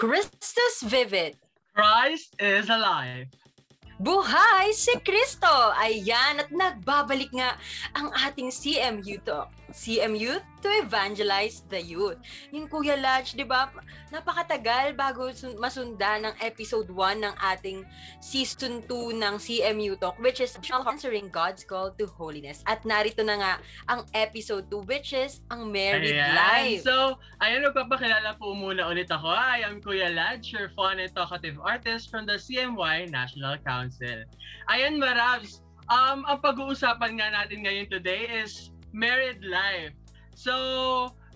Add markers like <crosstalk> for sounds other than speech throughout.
Christus Vivid. Christ is alive. Buhay si Kristo! Ayan, at nagbabalik nga ang ating CMU Talk. CMU to evangelize the youth. Yung Kuya Lodge, di ba, napakatagal bago masunda ng episode 1 ng ating season 2 ng CMU Talk, which is Answering God's Call to Holiness. At narito na nga ang episode 2, which is ang Married Ayan. Life. So, ayun, magpapakilala po muna ulit ako. I am Kuya Lodge, your fun and talkative artist from the CMY National Council. Ayan, Marabs, um, ang pag-uusapan nga natin ngayon today is married life. So,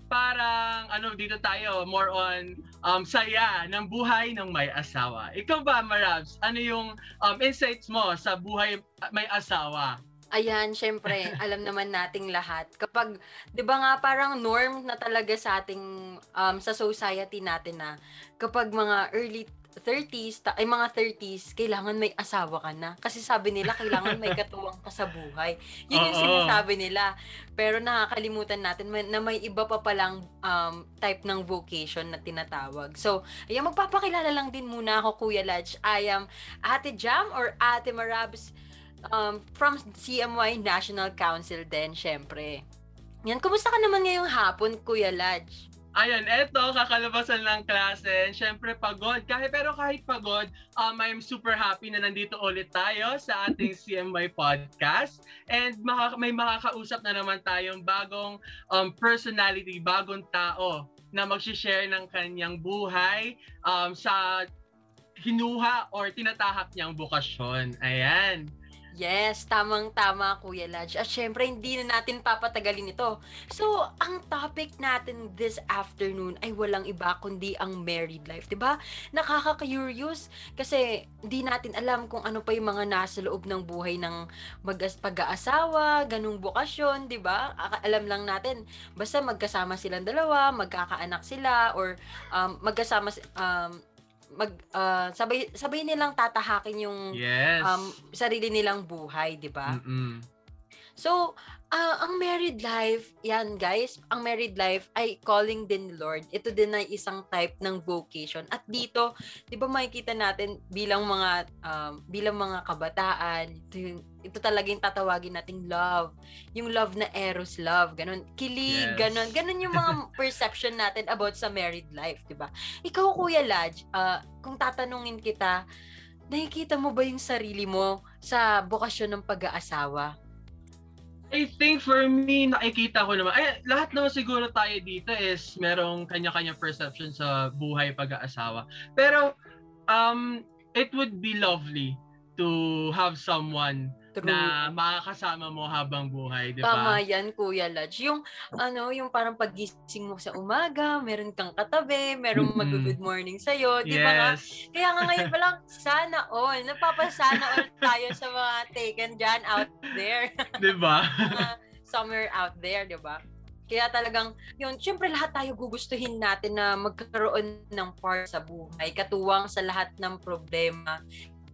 parang ano dito tayo more on um saya ng buhay ng may asawa. Ikaw ba, Marabs? Ano yung um, insights mo sa buhay may asawa? Ayan, syempre, <laughs> alam naman nating lahat. Kapag, 'di ba nga parang norm na talaga sa ating um, sa society natin na kapag mga early 30s, ta- ay mga 30s, kailangan may asawa ka na. Kasi sabi nila, kailangan may katuwang ka sa buhay. Yun yung sinasabi nila. Pero nakakalimutan natin na may iba pa palang um, type ng vocation na tinatawag. So, ayan, magpapakilala lang din muna ako, Kuya Lodge. I am Ate Jam or Ate Marabs um, from CMY National Council din, syempre. Yan, kumusta ka naman ngayong hapon, Kuya Lodge? Ayan, eto, kakalabasan ng klase. Siyempre, pagod. Kahit, pero kahit pagod, um, I'm super happy na nandito ulit tayo sa ating <laughs> CMY podcast. And maka- may makakausap na naman tayong bagong um, personality, bagong tao na mag-share ng kanyang buhay um, sa hinuha or tinatahak niyang bukasyon. Ayan. Yes, tamang-tama Kuya Lodge. At syempre, hindi na natin papatagalin ito. So, ang topic natin this afternoon ay walang iba kundi ang married life. 'di ba? Nakaka-curious kasi hindi natin alam kung ano pa yung mga nasa loob ng buhay ng mag pag-aasawa, ganung bukasyon, 'di ba? Alam lang natin, basta magkasama silang dalawa, magkakaanak sila, or um, magkasama, um, mag, ah, sabay, sabay nilang tatahakin yung Yes. um, sarili nilang buhay, di ba? Mm-mm. So, ah, ang married life, yan guys, ang married life ay calling din ni Lord. Ito din ay isang type ng vocation. At dito, di ba makikita natin bilang mga um, bilang mga kabataan, ito, yung, ito talaga yung tatawagin nating love. Yung love na eros love, ganun. Kilig, Yes. ganun. Ganun yung mga <laughs> perception natin about sa married life, di ba? Ikaw, Kuya Lodge, ah, kung tatanungin kita, nakikita mo ba yung sarili mo sa bokasyon ng pag-aasawa? I think for me, nakikita ko naman, ay, lahat naman siguro tayo dito is merong kanya-kanya perception sa buhay pag-aasawa. Pero, um, it would be lovely to have someone True. na makakasama mo habang buhay, di Tama ba? yan, Kuya Lodge. Yung, ano, yung parang pagising mo sa umaga, meron kang katabi, merong Mm-mm. mag-good morning sa'yo, di ba nga? Yes. Kaya nga ngayon pa lang, <laughs> sana all, napapasana all tayo sa mga taken dyan out there, <laughs> di ba? <laughs> mga somewhere out there, di ba? Kaya talagang, yun, syempre lahat tayo gugustuhin natin na magkaroon ng part sa buhay, katuwang sa lahat ng problema.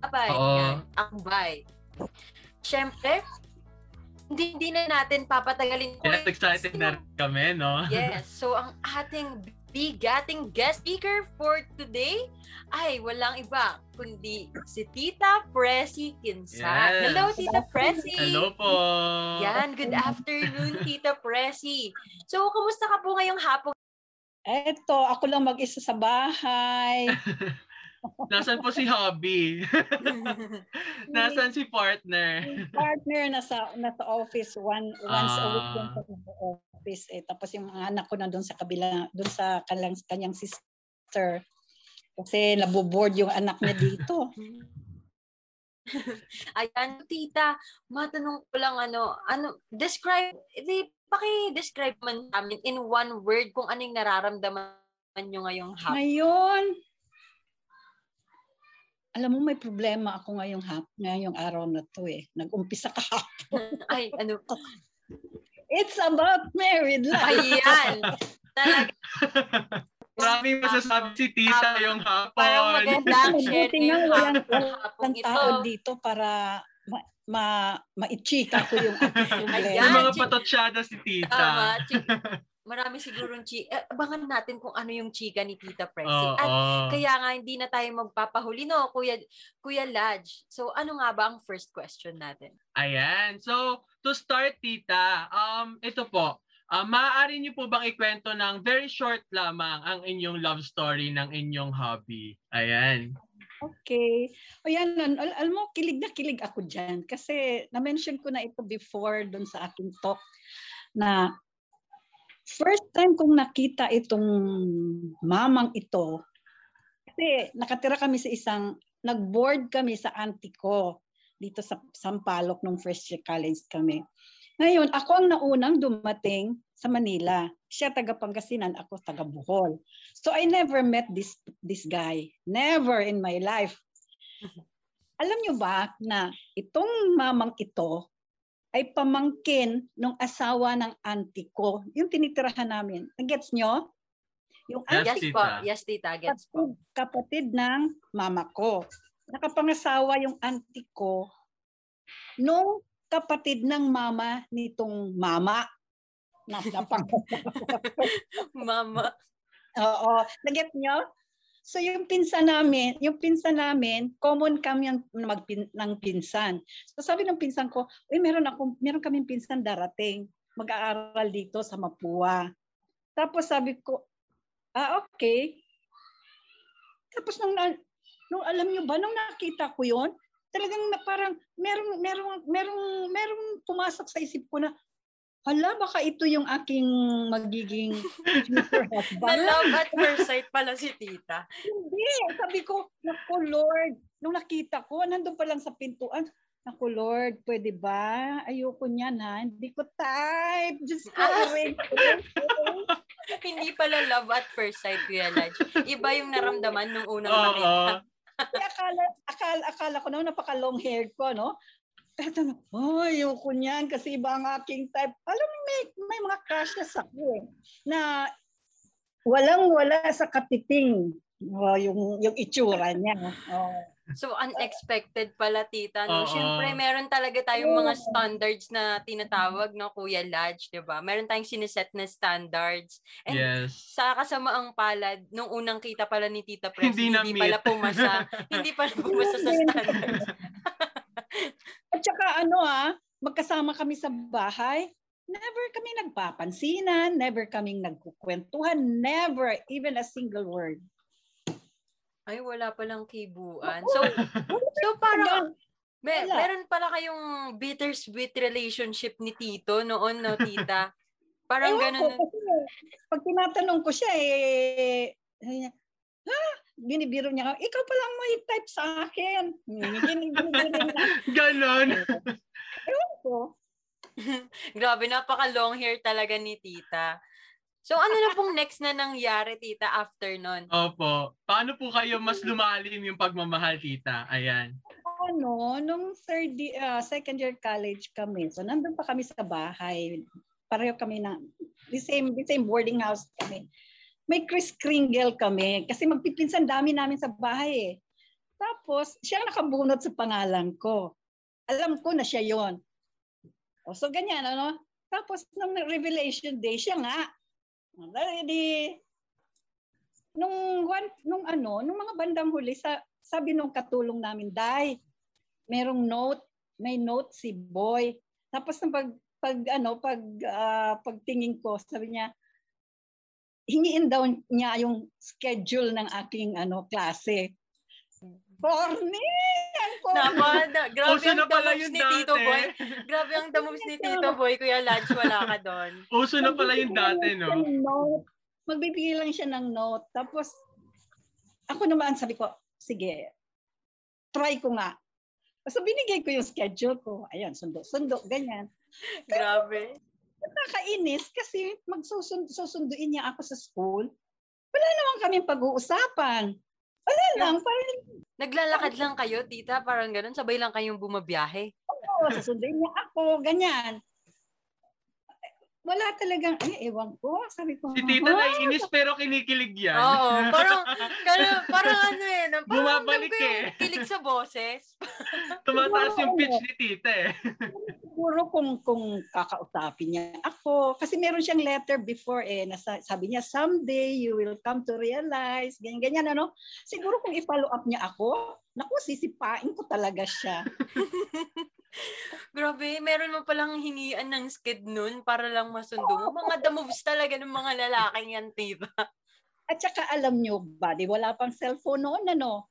Abay, yan, akbay. Syempre, hindi, hindi na natin papatagalin ko. Yes, excited na kami, no? <laughs> Yes, so ang ating bigating guest speaker for today ay walang iba kundi si Tita Presi Kinsan. Yes. Hello, Tita Presi! Hello po! Yan, good afternoon, Tita Presi. So, kumusta ka po ngayong hapon? Eto, ako lang mag-isa sa bahay. <laughs> Nasaan po si Hobby? <laughs> Nasaan si partner? Partner nasa nasa office one once a week Ah. doon sa office eh. Tapos yung mga anak ko na doon sa kabila, doon sa kanyang, kanyang sister. Kasi naboboard yung anak niya dito. <laughs> Ayan, Tita, matanong ko lang ano, ano, describe, di, paki-describe man sa amin in one word kung anong nararamdaman nyo ngayong hapon. Ngayon, alam mo may problema ako ngayong hap, ngayong araw na to eh. Nag-umpisa ka. <laughs> Ay, ano, It's about married life. ayan. Talaga, <laughs> Maraming masasabi si Tita Tama. yung hapon. Parang maganda ang share niyo yung walang- hapon, hapon Ang ito. tao dito para ma, ma maichika ko yung <laughs> aking Ayan. Problema. mga chi- patotsyada si Tita. Tama. Marami sigurong chi eh, abangan natin kung ano yung chika ni Tita Presi. Oo. At kaya nga hindi na tayo magpapahuli no, Kuya Kuya Lodge. So ano nga ba ang first question natin? Ayan. So, to start, tita, um, ito po. Uh, maaari niyo po bang ikwento ng very short lamang ang inyong love story ng inyong hobby? Ayan. Okay. O yan, al- al- alam mo, kilig na kilig ako dyan. Kasi na-mention ko na ito before dun sa aking talk na first time kong nakita itong mamang ito, kasi nakatira kami sa isang, nag-board kami sa auntie ko dito sa Sampaloc nung first year college kami. Ngayon, ako ang naunang dumating sa Manila. Siya taga Pangasinan, ako taga Bohol. So I never met this this guy. Never in my life. Alam niyo ba na itong mamang ito ay pamangkin ng asawa ng auntie ko, yung tinitirahan namin. Nagets nyo? Yung Yes, yes tita. po. Yes, Tita. Gets po. kapatid, ng mama ko. Nakapangasawa yung auntie ko nung kapatid ng mama nitong mama. Nasa <laughs> Mama. <laughs> Oo. Naget nyo? So yung pinsan namin, yung pinsan namin, common kami ang magpin, ng pinsan. So sabi ng pinsan ko, uy, meron ako, meron kaming pinsan darating. Mag-aaral dito sa Mapua. Tapos sabi ko, ah, okay. Tapos nung, nung alam nyo ba, nung nakita ko yon talagang na parang merong, merong, merong, merong pumasok sa isip ko na, hala, baka ito yung aking magiging future <laughs> Na husband. love at first sight pala si Tita. Hindi. Sabi ko, naku Lord, nung nakita ko, nandun pa lang sa pintuan, naku Lord, pwede ba? Ayoko niyan ha. Hindi ko type. Diyos ko, Ah. arrange, arrange. <laughs> Hindi pala love at first sight, Kuya Lodge. Iba yung naramdaman nung unang Oo. makita. Kaya akala, akala, akala ko na napaka-long haired ko, no? Kaya tanong, oh, ayoko niyan kasi iba ang aking type. Alam mo, may, may mga crushes ako eh, na walang-wala sa katiting. Oh, yung, yung itsura niya. Oh. So, unexpected pala, Tita. No? Oo. Siyempre, meron talaga tayong mga standards na tinatawag, no, Kuya Lodge, di ba? Meron tayong siniset na standards. And Yes. sa kasamaang palad, nung unang kita pala ni Tita Press, Hindi hindi, pala pumasa. <laughs> hindi pala pumasa sa standards. At saka ano ah, magkasama kami sa bahay, never kami nagpapansinan, never kaming nagkukwentuhan, never even a single word. Ay, wala palang kibuan. So, so parang, me- meron pala kayong bittersweet relationship ni Tito noon, no, Tita? Parang Ewan ko, ganun. kasi pag tinatanong ko siya, eh, ha? Binibiro niya, ikaw pa lang may type sa akin. Niya <laughs> Ganon. ko. <laughs> Grabe, napaka-long hair talaga ni Tita. So, ano na pong next na nangyari, Tita, after nun? Opo. Paano po kayo mas lumalim yung pagmamahal, tita? Ayan. Ano, nung third, ah, second year college kami, so nandun pa kami sa bahay. Pareho kami na, the same, the same boarding house kami. May Chris Kringle kami, kasi magpipinsan dami namin sa bahay eh. Tapos, siya nakabunot sa pangalan ko. Alam ko na siya yon. O, so ganyan, ano? Tapos, nung revelation day, siya nga. Di, nung, one, nung ano, nung mga bandang huli, sa, sabi nung katulong namin, Day, merong note, may note si Boy. Tapos nung pag, pag ano, pag, ah, pagtingin ko, sabi niya, hingiin daw niya yung schedule ng aking ano klase. Corny! Ang corny! Napa, na, grabe Uso ang yung ni Tito. Boy. Grabe ang moves ni Tito Boy. Kuya Lodge, wala ka doon. <laughs> Uso na pala yung dati, no? Magbibigay lang siya ng note. Magbibigay lang siya ng note. Tapos, ako naman sabi ko, sige, try ko nga. So, binigay ko yung schedule ko. Ayan, sundo-sundo, ganyan. Grabe. Nakakainis kasi magsusunduin niya ako sa school. Wala naman kaming pag-uusapan. Wala lang, parang Naglalakad lang kayo, Tita, parang ganun. Sabay lang kayong bumabiyahe. oo, susunduin niya ako, ganyan. Wala talagang, ay, ewan ko. Sabi ko, Si tita "Ha?" naiinis pero kinikilig yan. Oo, parang, <laughs> parang, parang ano eh, parang Bumabalik eh. kilig sa boses. Tumataas yung pitch ni tita eh. Siguro kung kung kakausapin niya ako kasi meron siyang letter before eh nasa, sabi niya someday you will come to realize ganyan ganyan ano. Siguro kung i-follow up niya ako naku sisipain ko talaga siya. <laughs> Grabe, meron mo palang hingian ng skid nun para lang masundo mo. Mga the moves talaga ng mga lalaking yan, tita. at saka alam niyo ba di wala pang cellphone noon ano?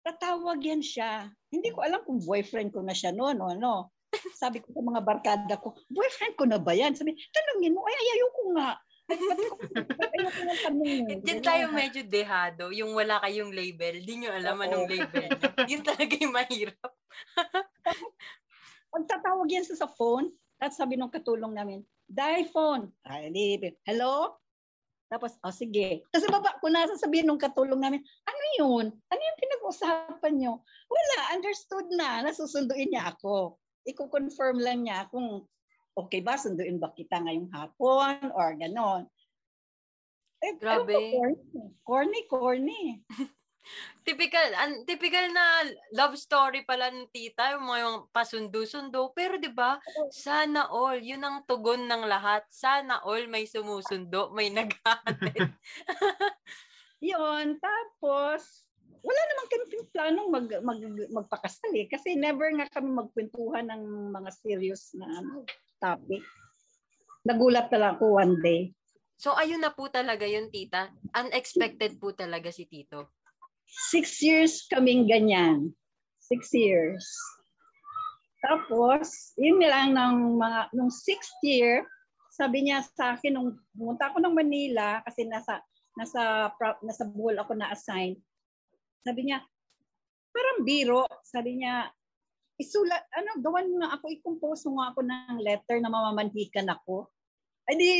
Tatawag yan siya. Hindi ko alam kung boyfriend ko na siya noon ano <laughs> sabi ko sa mga barkada ko boyfriend ko na ba yan sabi tanungin mo ay ayoko nga Diyan <laughs> tayo medyo dehado, yung wala kayong label. Di nyo alam Oo. anong label. <laughs> Yun talaga yung mahirap. Pagtatawag yan sa, sa phone, at sabi nung katulong namin, die phone. Ay, hello? Tapos, oh, sige. Kasi baba ko na sasabihin nung katulong namin, ano yun? Ano yung pinag-usapan nyo? Wala, understood na. Nasusunduin niya ako. Iko-confirm lang niya kung okay ba, sunduin ba kita ngayong hapon or ganon. Eh, Grabe. ewan ko, Corny, corny. corny. <laughs> Typical, an, typical na love story pala ng tita, yung mga yung pasundo-sundo. Pero 'di ba sana all, yun ang tugon ng lahat. Sana all may sumusundo, may naghahatid. <laughs> Yun, tapos, wala naman kami planong mag, mag, magpakasal eh. Kasi never nga kami magkwentuhan ng mga serious na ano, topic. Nagulat na lang ako one day. so ayun na po talaga yun, tita. Unexpected po talaga si Tito. Six years kaming ganyan. Six years. Tapos, yun lang ng mga, nung sixth year, sabi niya sa akin, nung pumunta ako ng Manila, kasi nasa, nasa, nasa Bohol ako na-assign, sabi niya, parang biro, sabi niya, isulat, ano, gawan nga ako, i-compose mo nga ako ng letter na mamamanhikan ako. Ay di,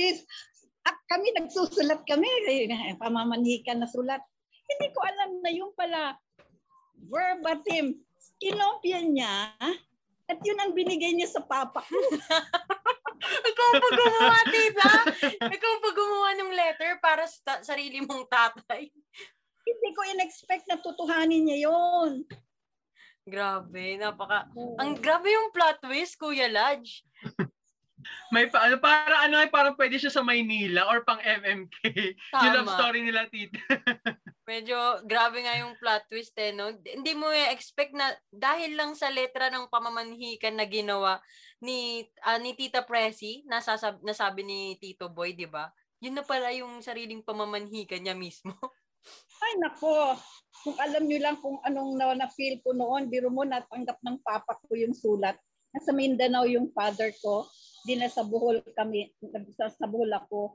at kami nagsusulat kami, <laughs> pamamanhikan na sulat. Hindi ko alam na yung pala verbatim. Kinopya niya at yun ang binigay niya sa papa ko. <laughs> Ikaw pa gumawa, tita! Ikaw pa gumawa ng letter para sa sarili mong tatay. Hindi ko in-expect na tutuhanin niya yun. Grabe, napaka... Ang grabe yung plot twist, Kuya Lodge. <laughs> May pa, ano, para ano, parang pwede siya sa Maynila or pang MMK. <laughs> Yung love Tama. story nila, tita. <laughs> Medyo grabe nga yung plot twist eh, no? Hindi mo i-expect na dahil lang sa letra ng pamamanhikan na ginawa ni ah, ni Tita Presi, nasasab nasabi ni Tito Boy, 'di ba? Yun na pala yung sariling pamamanhikan niya mismo. Ay nako, kung alam niyo lang kung anong na, na-feel ko noon, biro mo natanggap ng papa ko yung sulat. Nasa Mindanao yung father ko, di na sa Bohol kami, sa, sa Bohol ako.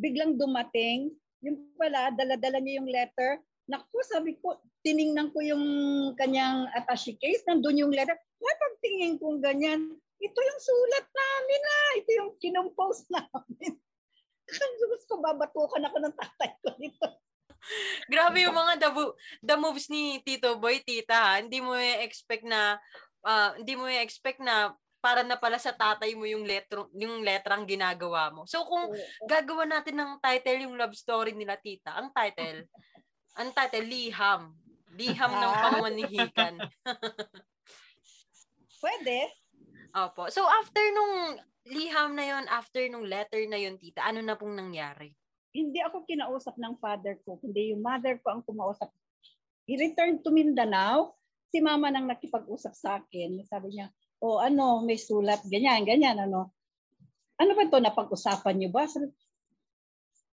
Biglang dumating, yung pala, dala-dala niya yung letter. Naku, sabi ko, tiningnan ko yung kanyang attache case, nandun yung letter. Why pagtingin kong ganyan? Ito yung sulat namin na, ito yung kinompose <laughs> namin. Diyos ko, babatukan ako ng tatay ko dito. <laughs> Grabe yung mga the, the moves ni Tito Boy, Tita. ha? Hindi mo i-expect na ah, hindi mo i-expect na para na pala sa tatay mo yung letro, yung letrang ginagawa mo. So kung gagawa natin ng title yung love story nila tita. Ang title, <laughs> ang title, Liham. Liham ng Ah. pamamanihikan. <laughs> Pwede. Opo. So after nung liham na yon after nung letter na yon tita, ano na pong nangyari? Hindi ako kinausap ng father ko, kundi yung mother ko ang kumausap. I-return to Mindanao, si mama nang nakipag-usap sa akin. Sabi niya, o ano, may sulat, ganyan, ganyan, ano. Ano ba to napag-usapan niyo ba? Sabi,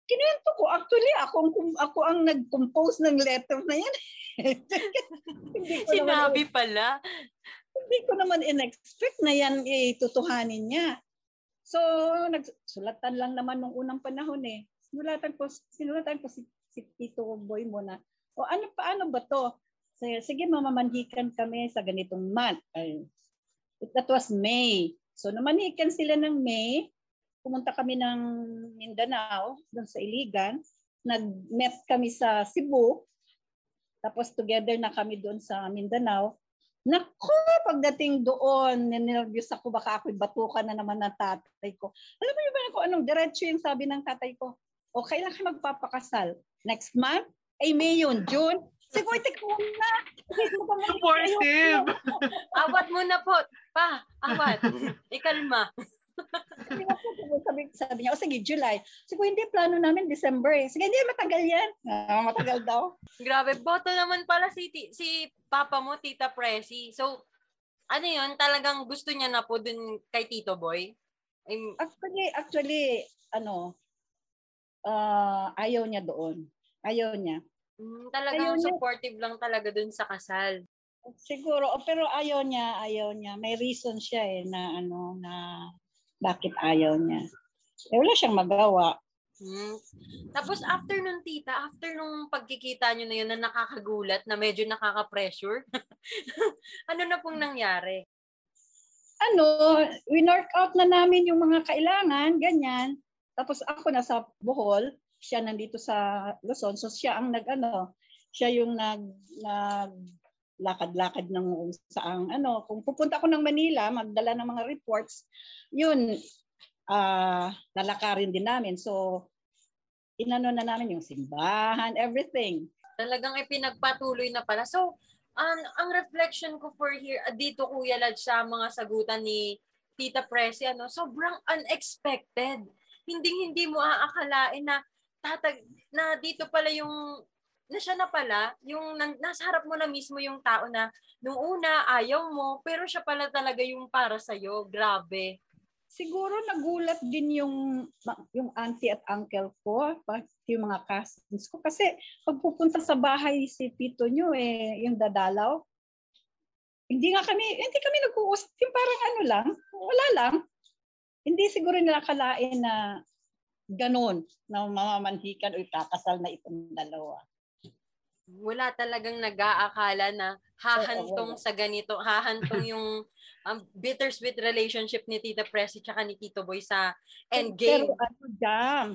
Kinuwento ko, actually, ako, ang ako ang nag-compose ng letter na yan. <laughs> ko naman, Sinabi pala. hindi ko naman in-expect na yan itutuhanin niya. So, nagsulatan lang naman nung unang panahon eh. Sinulatan ko, sinulatan ko si, si Tito Boy mo na, o ano paano ba to? Sige, mamamanhikan kami sa ganitong month. Ay, that was May. So, namanhikan sila ng May. Pumunta kami ng Mindanao, doon sa Iligan. Nag-met kami sa Cebu. Tapos together na kami doon sa Mindanao. Naku, pagdating doon, ninervyos ako, baka ako'y batukan na naman ng tatay ko. Alam mo yun ba kung anong diretso yung sabi ng tatay ko? O kailan ka magpapakasal? Next month? Ay, May yun, June? Sige, teka muna. Supportive! Awat mo na <laughs> po. Pa, awat. <laughs> Ikalma. Sabi sabi, sabi niya, o sige, July. Ko, hindi, plano namin December eh. Sige, hindi, matagal yan. Ah, matagal daw. Grabe, boto naman pala si, si papa mo, Tita Presi. So, ano yun, talagang gusto niya na po dun kay Tito Boy? Im- Actually, actually, ano, ah, ayaw niya doon. Ayaw niya. mm, talagang Ayaw niya. supportive lang talaga dun sa kasal. Siguro, oh, pero ayaw niya, ayaw niya. May reason siya eh na ano, na bakit ayaw niya. Eh, wala siyang magawa. Hmm. Tapos after nung tita, after nung pagkikita nyo na yun na nakakagulat, na medyo nakaka-pressure, <laughs> ano na pong nangyari? Ano, winork out na namin yung mga kailangan, ganyan. Tapos ako nasa Bohol, siya nandito sa Luzon, so siya ang nag ano, siya yung nag nag lakad-lakad ng saang ano, kung pupunta ako ng Manila, magdala ng mga reports, yun ah lalakarin din namin. So inano na namin yung simbahan, everything. Talagang ipinagpatuloy na pala. So, ang, ang reflection ko for here, ah, dito Kuya Lad, sa mga sagutan ni Tita Presi, ano, sobrang unexpected. Hindi hindi mo aakalain na tatag na dito pala yung na siya na pala, yung nasa harap mo na mismo yung tao na nung una ayaw mo, pero siya pala talaga yung para sa'yo. Grabe. siguro nagulat din yung yung auntie at uncle ko, pati yung mga cousins ko kasi pag pupunta sa bahay si tito nyo eh, yung dadalaw, hindi nga kami, hindi kami nag-uusap, yung parang ano lang, wala lang. Hindi siguro nila kalain na ganon, na mamamanhikan o kakasal na itong dalawa. wala talagang nag-aakala na hahantong sa ganito, hahantong yung <laughs> um, bittersweet relationship ni Tita Presi tsaka ni Tito Boy sa endgame. Pero ano jam,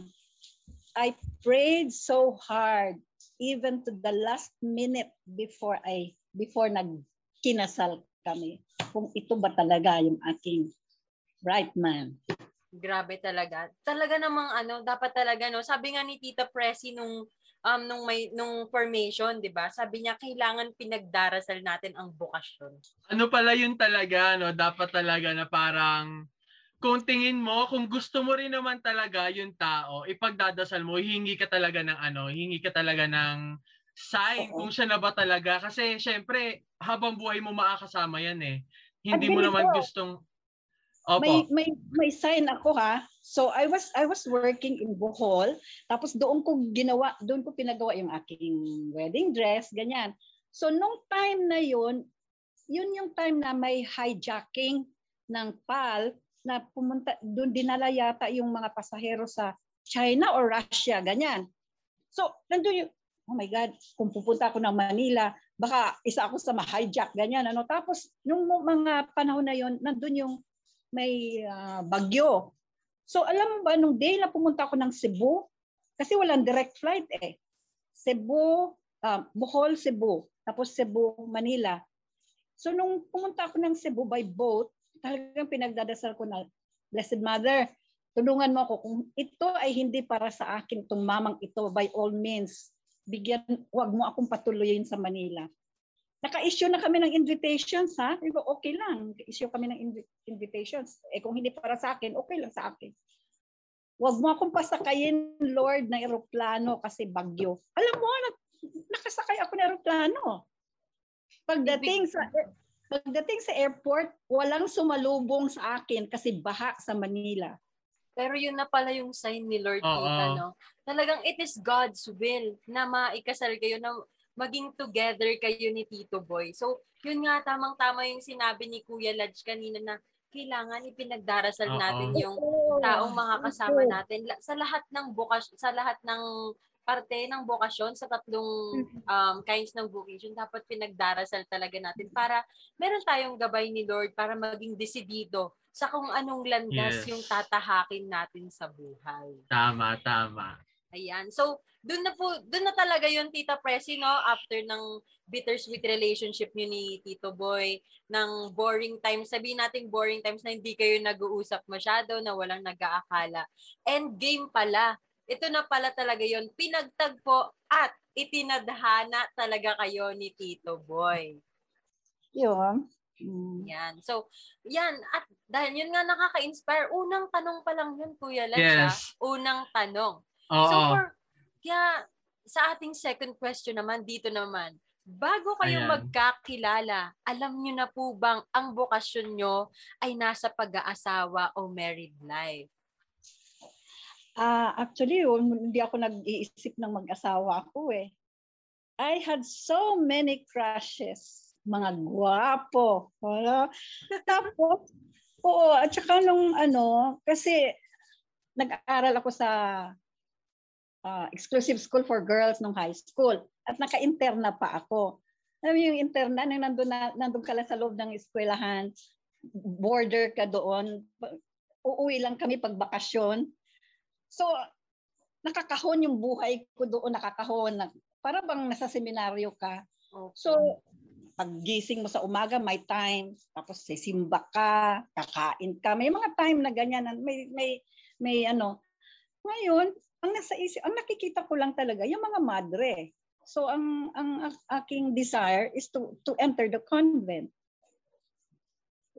I prayed so hard even to the last minute before I before nagkinasal kami. Kung ito ba talaga yung aking right man. Grabe talaga. Talaga namang ano, dapat talaga no. Sabi nga ni Tita Presi nung um nung may nung formation, 'di ba? Sabi niya kailangan pinagdarasal natin ang bokasyon. ano pala yun talaga, no? Dapat talaga na parang kung tingin mo, kung gusto mo rin naman talaga yung tao, ipagdadasal mo, hingi ka talaga ng ano, hingi ka talaga ng sign Oo. kung siya na ba talaga. Kasi syempre, habang buhay mo makakasama yan eh. Hindi mo naman gustong... Opo. May may may sign ako ha. So I was I was working in Bohol. Tapos doon ko ginawa, doon ko pinagawa yung aking wedding dress, ganyan. So nung time na yun, yun yung time na may hijacking ng PAL na pumunta doon dinala yata yung mga pasahero sa China or Russia, ganyan. So nandoon yung oh my God, kung pupunta ako ng Manila, baka isa ako sa ma-hijack, ganyan. Ano? Tapos, nung mga panahon na yon nandun yung may ah, bagyo. So, alam mo ba, nung day na pumunta ako ng Cebu, kasi walang direct flight eh. Cebu, ah, Bohol, Cebu, tapos Cebu, Manila. So, nung pumunta ako ng Cebu by boat, talagang pinagdadasal ko na, Blessed Mother, tulungan mo ako kung ito ay hindi para sa akin, itong mamang ito, by all means, bigyan, wag mo akong patuloyin sa Manila. Naka-issue na kami ng invitations, ha? Diba, okay lang. Issue kami ng invi- invitations. Eh kung hindi para sa akin, okay lang sa akin. Huwag mo akong pasakayin, Lord, ng eroplano kasi bagyo. Alam mo, nakasakay ako ng eroplano. Pagdating sa pagdating sa airport, walang sumalubong sa akin kasi baha sa Manila. Pero yun na pala yung sign ni Lord. Tita, no? Talagang it is God's will na maikasal kayo, na maging together kayo ni Tito Boy. So, yun nga, tamang-tama yung sinabi ni Kuya Ladj kanina na kailangan ipinagdarasal Oo. natin yung taong makakasama natin sa lahat ng bukas sa lahat ng parte ng bokasyon sa tatlong um, kinds ng vocation dapat pinagdarasal talaga natin para meron tayong gabay ni Lord para maging desidido sa kung anong landas Yes. yung tatahakin natin sa buhay. Tama, tama. Ayan. So, doon na po, doon na talaga yung Tita Presi, no? After ng bittersweet relationship niyo ni Tito Boy, ng boring times, sabihin natin boring times na hindi kayo nag-uusap masyado, na walang nag-aakala. Endgame pala. Ito na pala talaga yon Pinagtagpo at itinadhana talaga kayo ni Tito Boy. Yun. Mm. Yan. So, yan. At dahil yun nga nakaka-inspire, unang tanong pa lang yun, Kuya Lance. Yes. ah. Unang tanong. Oo. So, for, kaya sa ating second question naman, dito naman, bago kayo Ayan. magkakilala, alam nyo na po bang ang bokasyon nyo ay nasa pag-aasawa o married life? Ah, actually, yun, hindi ako nag-iisip ng mag-asawa ako eh. I had so many crushes. Mga gwapo. Wala. <laughs> Tapos, oo, at saka nung ano, kasi nag-aaral ako sa ah, exclusive school for girls nung high school. At naka-interna pa ako. Alam yung interna, nang nandun, na, nandun ka lang sa loob ng eskwelahan, border ka doon, uuwi lang kami pag bakasyon. So, nakakahon yung buhay ko doon, nakakahon. Na, para bang nasa seminaryo ka. So, paggising mo sa umaga, may time. Tapos sisimba ka, kakain ka. May mga time na ganyan. May, may, may ano. Ngayon, ang nasa isip, ang nakikita ko lang talaga, yung mga madre. So, ang, ang aking desire is to, to enter the convent.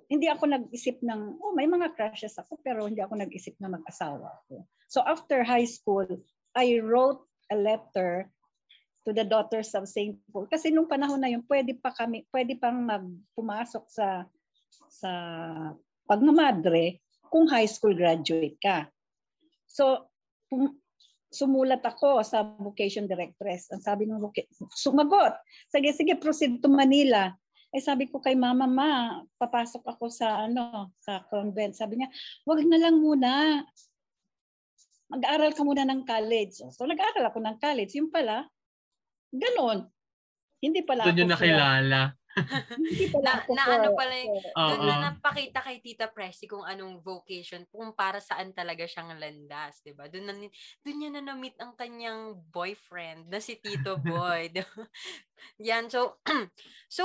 Hindi ako nag-isip ng, oh, may mga crushes ako, pero hindi ako nag-isip na mag-asawa ako. So, after high school, I wrote a letter to the daughters of St. Paul. Kasi nung panahon na yun, pwede pa kami, pwede pang magpumasok sa sa pagmamadre kung high school graduate ka. So, pum- sumulat ako sa vocation directress. Ang sabi ng sumagot. Sige, sige, proceed to Manila. Eh sabi ko kay mama, ma, papasok ako sa ano, sa convent. Sabi niya, wag na lang muna. Mag-aaral ka muna ng college. So, nag-aaral ako ng college. Yung pala, ganon. Hindi pala Doon ako for- nakilala. Pala Na- na ano pala. Doon na napakita kay Tita Presi kung anong vocation, kung para saan talaga siyang landas, 'di ba? Doon na ni- doon niya na na-meet ang kanyang boyfriend na si Tito <laughs> Boy. Yan so <clears throat> so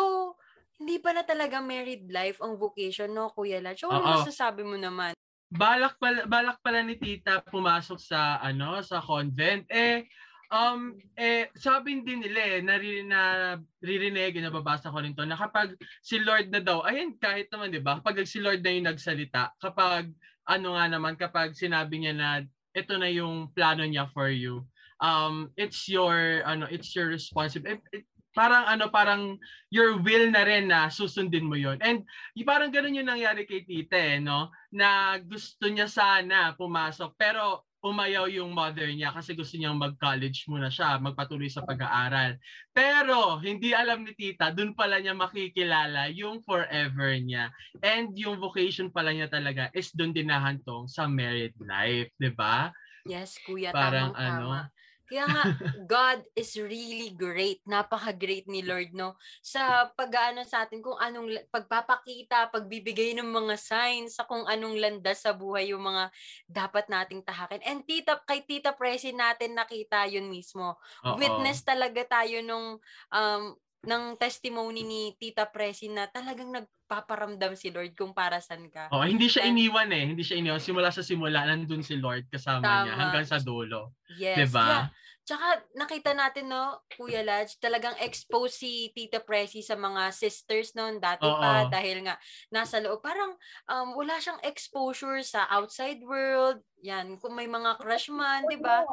hindi pa na talaga married life ang vocation no Kuya Lad. So ano Oo. masasabi mo naman? balak pala balak pala ni tita pumasok sa ano sa convent eh um eh sabi din nila eh nari, na ririnig nababasa ko rin to na kapag si Lord na daw ayun kahit naman 'di ba? Kapag si Lord na yung nagsalita kapag ano nga naman kapag sinabi niya na ito na yung plano niya for you um it's your ano it's your responsibility parang ano parang your will na rin na susundin mo yon and parang ganun yung nangyari kay tita eh no? Na gusto niya sana pumasok pero umayaw yung mother niya kasi gusto niyang mag-college muna siya, magpatuloy sa pag-aaral. Pero hindi alam ni tita, dun pala niya makikilala yung forever niya. And yung vocation pala niya talaga is dun dinahantong sa married life, 'di ba? Yes, Kuya, Parang tamang ano? tama. Kaya nga, God is really great. Napaka-great ni Lord, no? Sa pag-ano sa atin, kung anong pagpapakita, pagbibigay ng mga signs sa kung anong landas sa buhay yung mga dapat nating tahakin. And tita, kay Tita Presi natin nakita yun mismo. Oo. Witness talaga tayo nung um, ng testimony ni Tita Presi na talagang nagpaparamdam si Lord kung para san ka. Oh, hindi siya And- iniwan eh. Hindi siya iniwan. Simula sa simula, nandun si Lord kasama niya Tama. hanggang sa dulo. Yes. Diba? Kaya, tsaka nakita natin, no, Kuya Lodge, talagang expose si Tita Presi sa mga sisters noon dati pa Oo. dahil nga nasa loob. Parang um, wala siyang exposure sa outside world. Yan, kung may mga crush man, di ba?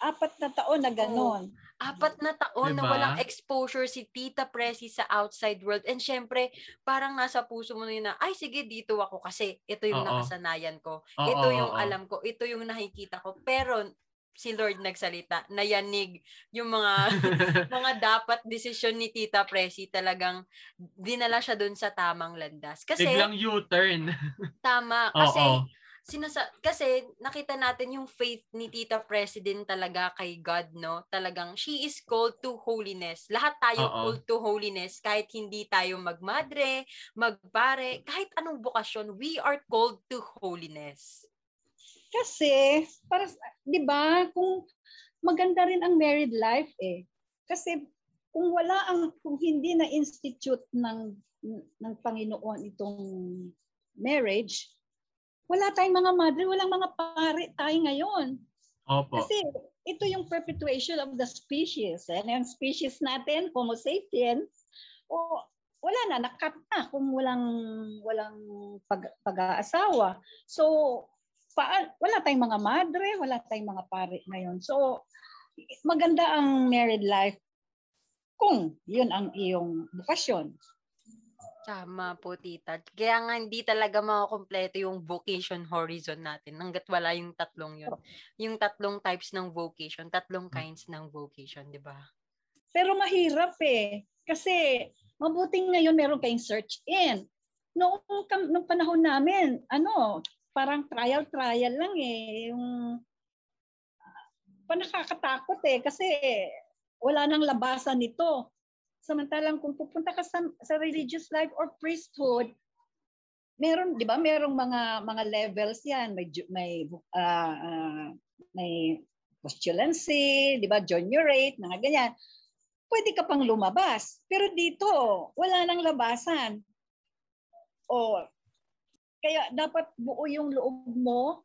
Apat na taon na ganon. Apat na taon na Diba? walang exposure si Tita Presi sa outside world. And syempre, parang nasa puso mo na yun na, ay sige, dito ako kasi ito yung Oo. nakasanayan ko. Oo, ito yung oo. alam ko. Ito yung nakikita ko. Pero si Lord nagsalita, nayanig yung mga <laughs> mga dapat desisyon ni Tita Presi talagang dinala siya dun sa tamang landas. Kasi Biglang U-turn. tama <laughs> kasi Oo. Sinasa kasi nakita natin yung faith ni Tita President talaga kay God, no? Talagang she is called to holiness. Lahat tayo Oo. called to holiness kahit hindi tayo magmadre, magpare, kahit anong bokasyon, we are called to holiness. Kasi, para, di ba, kung maganda rin ang married life eh. Kasi kung wala ang, kung hindi na institute ng, ng Panginoon itong marriage, wala tayong mga madre, walang mga pare tayo ngayon. Opo. Kasi ito yung perpetuation of the species. And yung species natin, Homo sapiens, o wala na, nakat na kung walang walang pag, pag-aasawa. So, pa, wala tayong mga madre, wala tayong mga pare ngayon. So, maganda ang married life kung yun ang iyong bukasyon. Tama po, tita. Kaya nga hindi talaga makakompleto yung vocation horizon natin hanggat wala yung tatlong yun. Yung tatlong types ng vocation, tatlong kinds ng vocation, di ba? Pero mahirap eh. Kasi mabuting ngayon meron kayong search in. Noong, kam- noong panahon namin, ano, parang trial-trial lang eh. Yung pa nakakatakot eh kasi wala nang labasan nito. Samantalang kung pupunta ka sa, sa religious life or priesthood, meron, 'di ba? Merong mga mga levels 'yan. May may uh, uh, may postulancy, 'di ba? Juniorate, mga ganyan. Pwede ka pang lumabas. Pero dito, wala nang labasan. O kaya dapat buo yung loob mo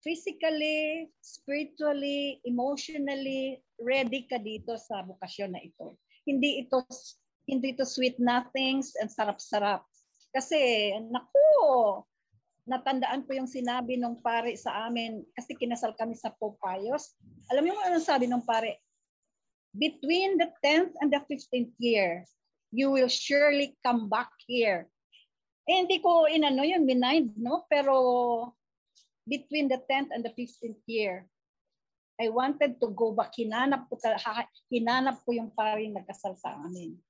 physically, spiritually, emotionally ready ka dito sa bukasyon na ito. Hindi ito hindi ito sweet nothings and sarap-sarap. Kasi naku, natandaan ko yung sinabi ng pare sa amin kasi kinasal kami sa Pope Pius. Alam mo ano sabi ng pare? Between the 10th and the 15th year, you will surely come back here. Eh, hindi ko inano yun, minind, no? Pero between the 10th and the 15th year, I wanted to go back. Hinanap ko, hinanap ko yung paring nagkasal sa amin.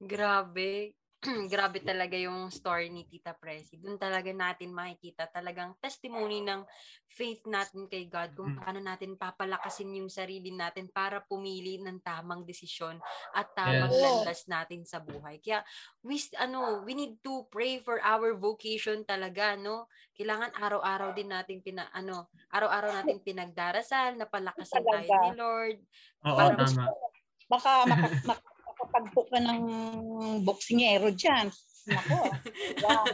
Grabe. <clears throat> Grabe talaga yung story ni Tita Presi. Doon talaga natin makikita talagang testimony ng faith natin kay God kung paano natin papalakasin yung sarili natin para pumili ng tamang desisyon at tamang Yes. landas natin sa buhay. Kaya we ano, we need to pray for our vocation talaga, no? Kailangan araw-araw din natin pina ano, araw-araw natin pinagdarasal na palakasin tayo ni Lord. Oo, Para- tama. Baka maka, mak- makapagpo ka ng boksingero dyan. Nako. Wow.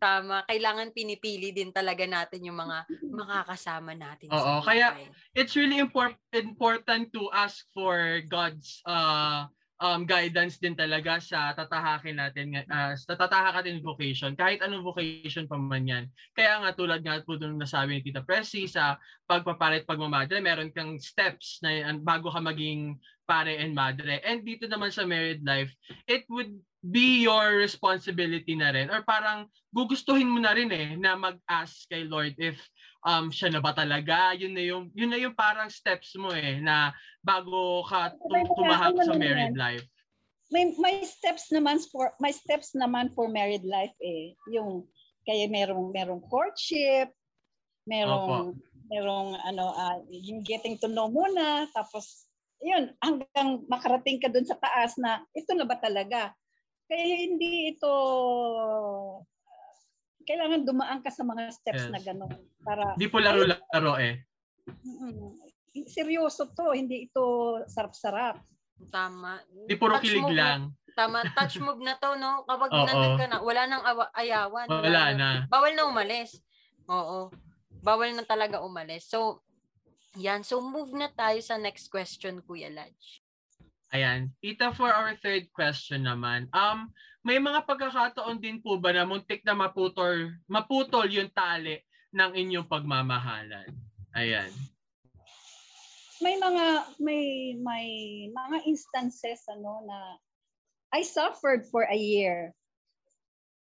Tama. Kailangan pinipili din talaga natin yung mga makakasama natin Oo, kaya-. It's really impor- important to ask for God's uh, um, guidance din talaga sa tatahakin natin, uh, sa tatahakin natin vocation, kahit anong vocation pa man yan. Kaya nga tulad nga po doon nasabi ni Tita Presi sa pagpapalit pagmamadre, meron kang steps na bago ka maging pare and madre. And dito naman sa married life, it would be your responsibility na rin. Or parang gugustuhin mo na rin eh na mag-ask kay Lord if um siya na ba talaga? Yun na yung yun na yung parang steps mo eh na bago ka tumahak ano sa married life. May may steps naman for may steps naman for married life eh. Yung kaya merong merong courtship, merong merong ano ah, yung getting to know muna tapos yun hanggang makarating ka dun sa taas na ito na ba talaga kaya hindi ito kailangan dumaan ka sa mga steps Yes. na gano'n para di po laro-laro eh Mm, seryoso to hindi ito sarap-sarap Tama. di puro Touch kilig move na- lang Tama. Touch move na to, no? Kapag <laughs> Oo. nandun ka na, wala nang awa- ayawan. wala na Bawal na umalis. Oo. Bawal na talaga umalis. So, yan. So, move na tayo sa next question, Kuya Laj. Ayan. Tita, for our third question naman, um, may mga pagkakataon din po ba na muntik na maputol, maputol yung tali ng inyong pagmamahalan? Ayan. may mga may may mga instances ano na I suffered for a year.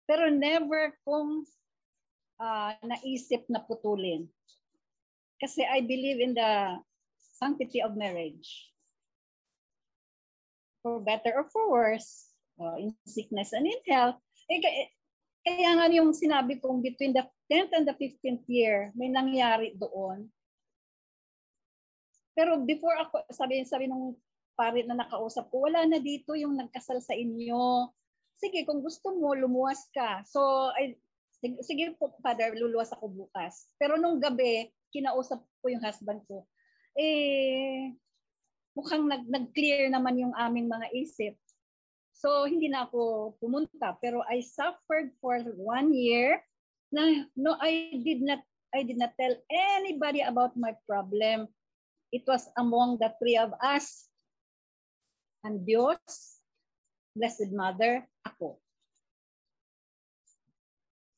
Pero never kong ah, naisip na putulin. Kasi I believe in the sanctity of marriage. For better or for worse, uh, in sickness and in health. Eh, kaya, nga yung sinabi kong between the 10th and the 15th year, may nangyari doon pero before ako, sabi, sabi nung pare na nakausap ko, wala na dito yung nagkasal sa inyo. Sige, kung gusto mo, lumuwas ka. So, ay, sige, po, father, luluwas ako bukas. Pero nung gabi, kinausap ko yung husband ko. Eh, mukhang nag, nag-clear naman yung aming mga isip. So, hindi na ako pumunta. Pero I suffered for one year na no, I did not I did not tell anybody about my problem it was among the three of us and Diyos Blessed Mother, ako.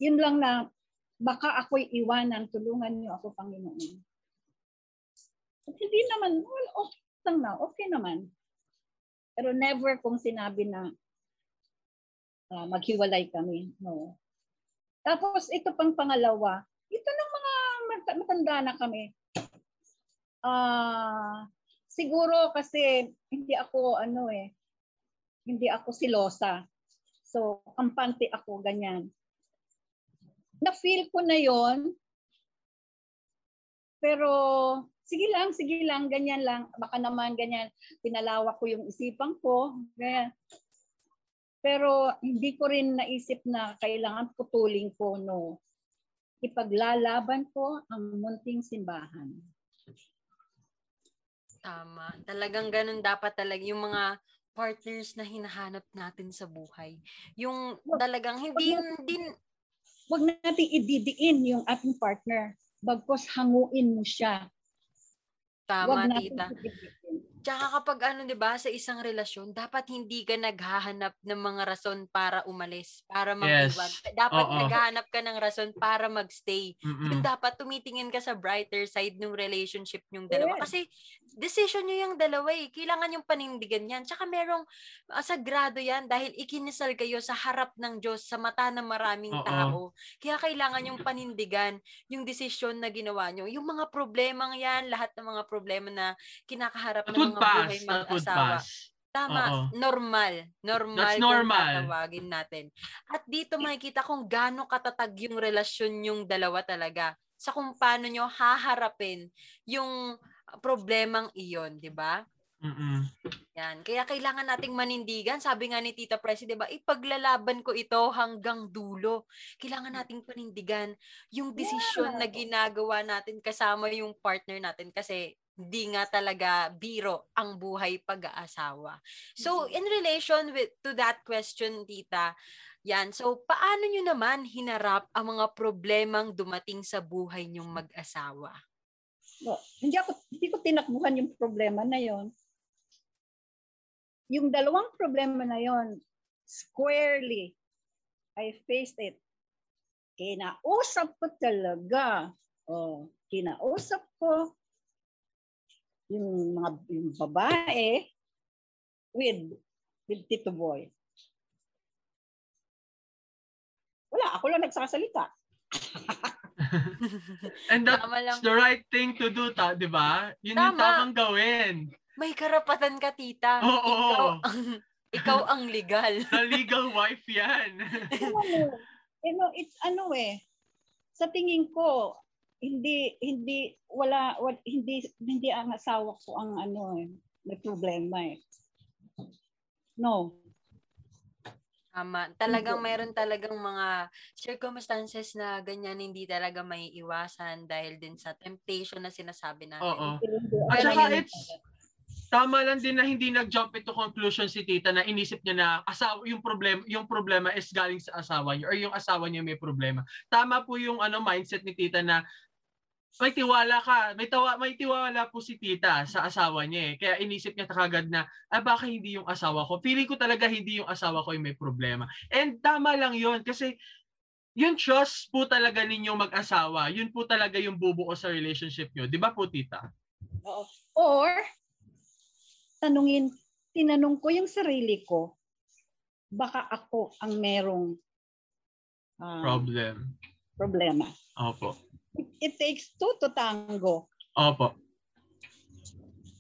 Yun lang na, baka ako'y iwanan, tulungan niyo ako, Panginoon. At hindi naman, well, okay lang na, okay naman. Pero never kong sinabi na ah, maghiwalay kami. No. Tapos ito pang pangalawa, ito ng mga mat- matanda na kami. Ah, siguro kasi hindi ako ano eh, hindi ako silosa. So, kampante ako ganyan. Na-feel ko na yon pero sige lang, sige lang, ganyan lang. Baka naman ganyan, pinalawak ko yung isipan ko. Ganyan. Pero hindi ko rin naisip na kailangan putulin ko, no. Ipaglalaban ko ang munting simbahan. Tama. Talagang ganun dapat talaga yung mga partners na hinahanap natin sa buhay. Yung talagang hindi hindi Huwag natin ididiin yung ating partner. Bagkos hanguin mo siya. tama Huwag natin tita. ididiin. Tsaka kapag ano 'di ba sa isang relasyon, dapat hindi ka naghahanap ng mga rason para umalis, para Yes. mag-iwan. Dapat Oo. naghahanap ka ng rason para magstay. Mm-mm. Yung dapat tumitingin ka sa brighter side ng relationship yung dalawa. Yes. Kasi decision nyo yung dalawa eh. Kailangan yung panindigan yan. Tsaka merong ah, sagrado yan dahil ikinisal kayo sa harap ng Diyos, sa mata ng maraming Oo. tao. Kaya kailangan yung panindigan yung desisyon na ginawa nyo. Yung mga problemang yan, lahat ng mga problema na kinakaharap ng mga buhay pass. Would mag-asawa. pass. Tama, Oo. normal. Normal That's normal. tatawagin natin. At dito makikita kung gaano katatag yung relasyon yung dalawa talaga sa kung paano nyo haharapin yung problemang iyon, di ba? Mm-mm. Yan. Kaya kailangan nating manindigan. Sabi nga ni Tita Presi, di ba, ipaglalaban ko ito hanggang dulo. Kailangan nating panindigan yung desisyon na ginagawa natin kasama yung partner natin kasi hindi nga talaga biro ang buhay pag-aasawa. So, in relation with to that question, Tita, yan. So, paano nyo naman hinarap ang mga problemang dumating sa buhay nyong mag-asawa? No, hindi ako hindi ko tinakbuhan yung problema na yon. Yung dalawang problema na yon, squarely, I faced it. Kinausap ko talaga. Oh, kinausap ko yung mga yung babae with with Tito Boy. Wala, ako lang nagsasalita. <laughs> And Tama lang. that's the right thing to do, ta, di ba? Yun yung Tama. tamang gawin. May karapatan ka, tita. Oo. Ikaw ang, <laughs> ikaw ang legal. <laughs> Na legal wife yan. ano, you know, it's ano eh, sa tingin ko, hindi, hindi, wala, wala hindi, hindi ang asawa ko ang ano eh, may problema eh. No. Tama. Talagang Hindi. meron talagang mga circumstances na ganyan hindi talaga may iwasan dahil din sa temptation na sinasabi natin. Oo. Hindi. At saka it's, tama lang din na hindi nag-jump into conclusion si tita na inisip niya na asawa yung problema yung problema is galing sa asawa niya or yung asawa niya may problema. Tama po yung ano mindset ni tita na may tiwala ka, may tawa, may tiwala po si tita sa asawa niya eh. Kaya inisip niya kagad na, ah baka hindi yung asawa ko. Feeling ko talaga hindi yung asawa ko yung may problema. And tama lang yun kasi yung trust po talaga ninyong mag-asawa, yun po talaga yung bubuo sa relationship nyo. Di ba po, tita? Oo. Or, tanungin, tinanong ko yung sarili ko, baka ako ang merong ah, Problem. problema. Opo. It takes two to tango. Opo.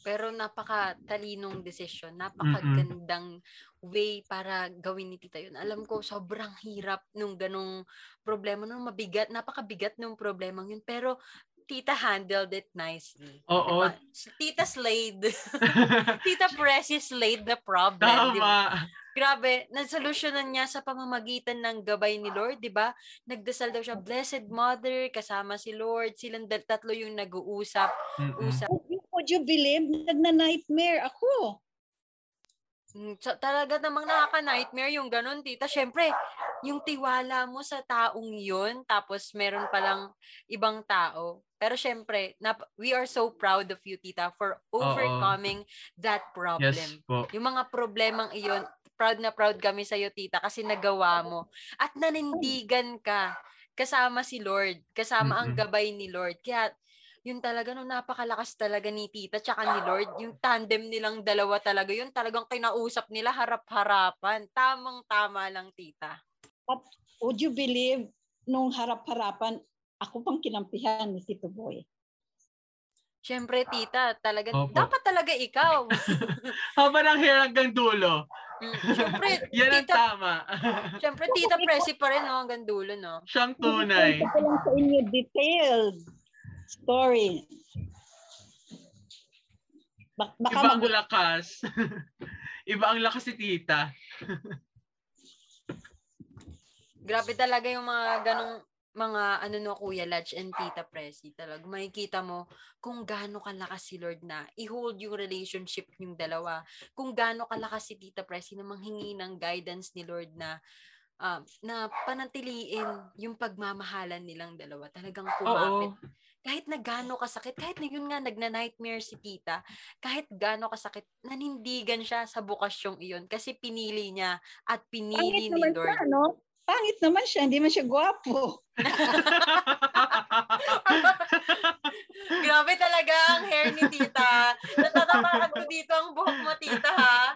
Pero napaka-talinong desisyon, napakagandang way para gawin ni Tita yun. Alam ko, sobrang hirap nung ganong problema, nung mabigat, napakabigat nung problemang yun. Pero Tita handled it nicely. Oo. Diba? Tita slayed. <laughs> Tita Pressy slayed the problem. di ba? Grabe, nasolusyonan niya sa pamamagitan ng gabay ni Lord, 'di ba? Nagdasal daw siya, Blessed Mother, kasama si Lord, silang tatlo yung nag-uusap, Mm-mm. usap. Would you, would you believe, nagna-nightmare ako. Mm, So, talaga namang nakaka-nightmare yung ganun, tita. Syempre, yung tiwala mo sa taong yun, tapos meron palang ibang tao. Pero syempre, nap- we are so proud of you, tita, for overcoming that problem. Yes po. Yung mga problemang iyon, proud na proud kami sa iyo, tita, kasi nagawa mo. At nanindigan ka kasama si Lord, kasama ang Mm-mm. gabay ni Lord. Kaya yun talaga no napakalakas talaga ni tita tsaka ni Lord yung tandem nilang dalawa talaga yun talagang kinausap nila harap-harapan tamang tama lang tita Would you believe, nung harap-harapan, ako pang kinampihan ni Tito Boy. Syempre, tita, talaga, Opo. dapat talaga ikaw. <laughs> Haba ng hair hanggang dulo. Mm, Syempre, <laughs> Yan ang tita, tama. syempre, tita Presi pa rin, no, hanggang dulo, no? Siyang tunay. Ito lang sa inyo detailed story. Bak- baka Iba ang mag- lakas. <laughs> Iba ang lakas si tita. Grabe talaga yung mga ganong mga ano no Kuya Lodge and Tita Presi talaga makikita mo kung gaano kalakas si Lord na i-hold yung relationship yung dalawa kung gaano kalakas si Tita Presi na manghingi ng guidance ni Lord na ah, na panatiliin yung pagmamahalan nilang dalawa talagang kumapit Oo. kahit na gaano kasakit, kahit na yun nga nagna-nightmare si tita, kahit gaano kasakit, nanindigan siya sa bukasyong iyon kasi pinili niya at pinili ni Lord. siya, no? Pangit naman siya, hindi man siya gwapo. <laughs> Grabe talaga ang hair ni tita. Natatapakan ko dito ang buhok mo, tita, ha?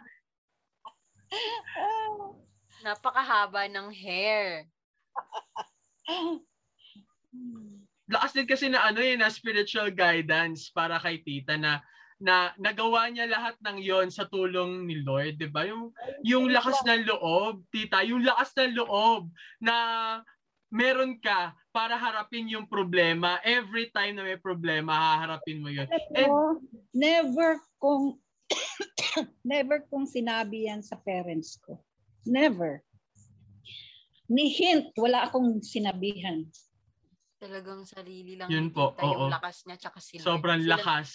Napakahaba ng hair. lakas din kasi na ano eh, na spiritual guidance para kay tita na na nagawa niya lahat ng yon sa tulong ni Lord, 'di ba? Yung yung lakas ng loob, tita, yung lakas ng loob na meron ka para harapin yung problema. Every time na may problema, haharapin mo yun. And never kong <coughs> never kong sinabi yan sa parents ko. Never. Ni hint, wala akong sinabihan. Talagang sarili lang Yun po, tita yung oo. lakas niya tsaka si Lord. sobrang Sila- lakas.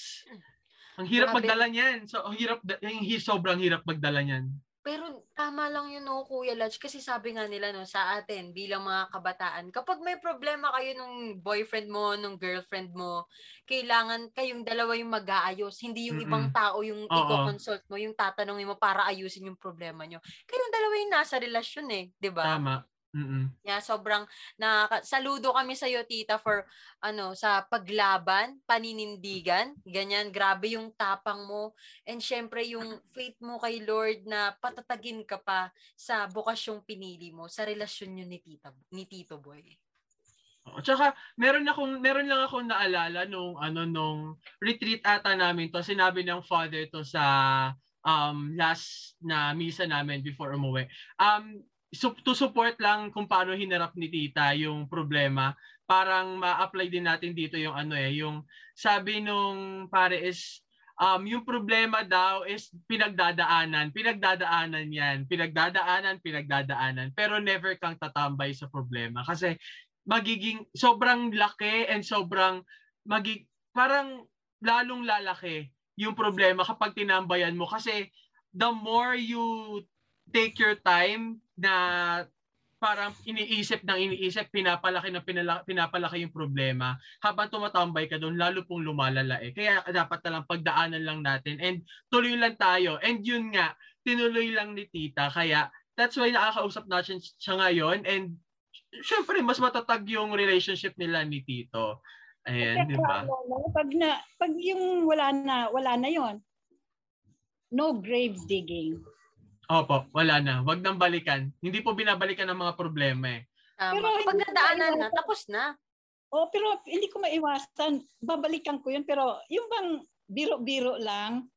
Ang hirap Grabe. magdala niyan. So, ang hirap, yung hi- sobrang hirap magdala niyan. Pero tama lang yun, no, Kuya Lodge. Kasi sabi nga nila, no, sa atin, bilang mga kabataan, kapag may problema kayo nung boyfriend mo, nung girlfriend mo, kailangan kayong dalawa yung mag-aayos. Hindi yung Mm-mm. ibang tao yung Oo. i-consult mo, yung tatanungin mo para ayusin yung problema nyo. Kayong dalawa yung nasa relasyon eh, di ba? Tama. Mm-mm. Yeah, sobrang nakaka- saludo kami sa iyo tita for ano sa paglaban, paninindigan, ganyan grabe yung tapang mo and syempre yung faith mo kay Lord na patatagin ka pa sa bukasyong pinili mo sa relasyon niyo ni tita ni Tito Boy. Oo. Tsaka meron akong meron lang akong naalala nung ano nung retreat ata namin to sinabi ng father to sa um last na misa namin before umuwi. Um to support lang kung paano hinarap ni tita yung problema, parang ma-apply din natin dito yung ano eh, yung sabi nung pare is um, yung problema daw is pinagdadaanan. Pinagdadaanan yan. Pinagdadaanan, pinagdadaanan. Pero never kang tatambay sa problema. Kasi magiging sobrang laki and sobrang magig parang lalong lalaki yung problema kapag tinambayan mo kasi the more you take your time na parang iniisip ng iniisip, pinapalaki na pinala, pinapalaki yung problema. Habang tumatambay ka doon, lalo pong lumalala eh. Kaya dapat na lang pagdaanan lang natin and tuloy lang tayo. And yun nga, tinuloy lang ni tita. Kaya that's why nakakausap natin siya ngayon and syempre mas matatag yung relationship nila ni tito. Ayan, di ba? Pag na pag yung wala na, wala na 'yon. No grave digging. Opo, wala na. Wag nang balikan. Hindi po binabalikan ng mga problema eh. Tama. Pero nadaanan na, tapos na. Oh, pero hindi ko maiwasan. Babalikan ko 'yun pero yung bang biro-biro lang.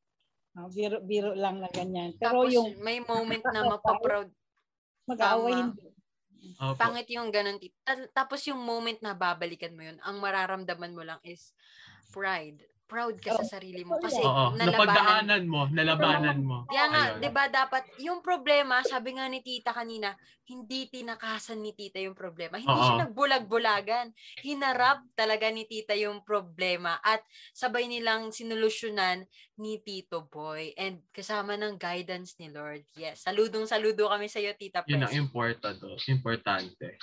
Oh, biro-biro lang na ganyan. Pero Tapos yung may moment na mapaproud. mag-aaway Tama. hindi. Opo. Pangit yung ganun. Tapos yung moment na babalikan mo yun, ang mararamdaman mo lang is pride. Proud ka sa sarili mo kasi. Oo, nalabanan napagdaanan mo, nalabanan mo. Kaya nga, Ayun. 'di ba dapat yung problema, sabi nga ni Tita kanina, hindi tinakasan ni Tita yung problema. Hindi Oo. siya nagbulag-bulagan. Hinarap talaga ni Tita yung problema at sabay nilang sinolusyonan ni Tito Boy and kasama ng guidance ni Lord. Yes, saludong saludo kami sa iyo Tita Yun ang Pres. important, oh. importante.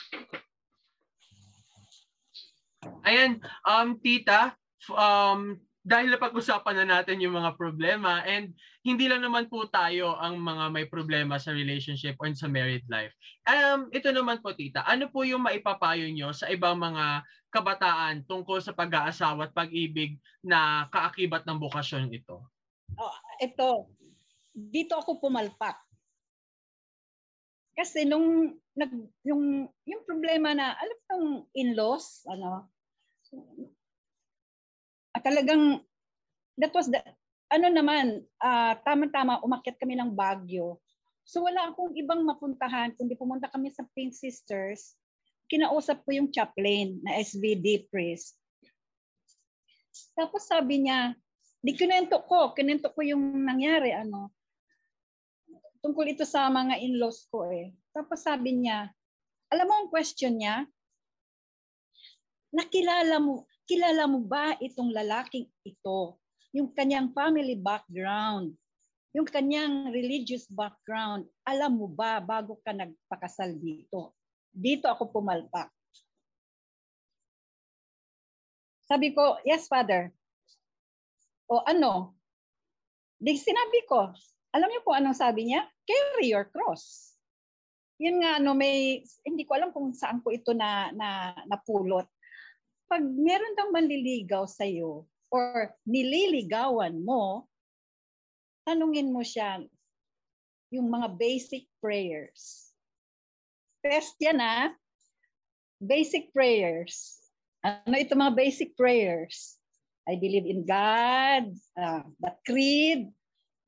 Ayan, um, tita, f- um, dahil napag-usapan na natin yung mga problema and hindi lang naman po tayo ang mga may problema sa relationship or sa married life. Um, ito naman po tita, ano po yung maipapayo nyo sa ibang mga kabataan tungkol sa pag-aasawa at pag-ibig na kaakibat ng bukasyon ito? Oh, ito, dito ako pumalpak. Kasi nung nag yung yung problema na alam ng in-laws, ano, at talagang that was the ano naman, uh, tama-tama umakyat kami ng Baguio. So wala akong ibang mapuntahan kundi pumunta kami sa Pink Sisters. Kinausap ko yung chaplain na SVD priest. Tapos sabi niya, di kinento ko, kinento ko yung nangyari ano. Tungkol ito sa mga in-laws ko eh. Tapos sabi niya, alam mo ang question niya? Nakilala mo, kilala mo ba itong lalaking ito? Yung kanyang family background, yung kanyang religious background, alam mo ba bago ka nagpakasal dito? Dito ako pumalpak. Sabi ko, yes, Father. O ano? Di sinabi ko, alam niyo po anong sabi niya? Carry your cross. Yun nga, ano, may, hindi ko alam kung saan ko ito na, na napulot. Pag meron kang manliligaw sa'yo, or nililigawan mo, tanungin mo siya yung mga basic prayers. Test yan ah. Basic prayers. Ano ito mga basic prayers? I believe in God, uh, the creed,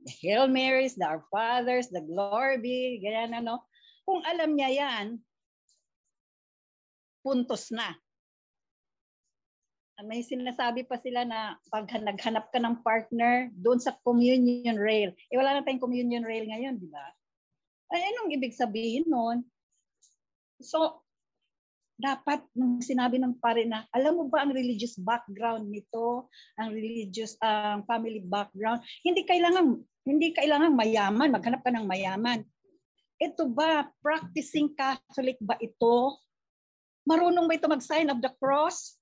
the Hail Marys, the Our Fathers, the Glory be, ganyan ano. Kung alam niya yan, puntos na may sinasabi pa sila na pag naghanap ka ng partner doon sa communion rail. Eh wala na tayong communion rail ngayon, di ba? Ay, anong ibig sabihin noon? So, dapat nung sinabi ng pare na, alam mo ba ang religious background nito, ang religious ang uh, family background, hindi kailangan hindi kailangan mayaman, maghanap ka ng mayaman. Ito ba practicing Catholic ba ito? Marunong ba ito mag-sign of the cross?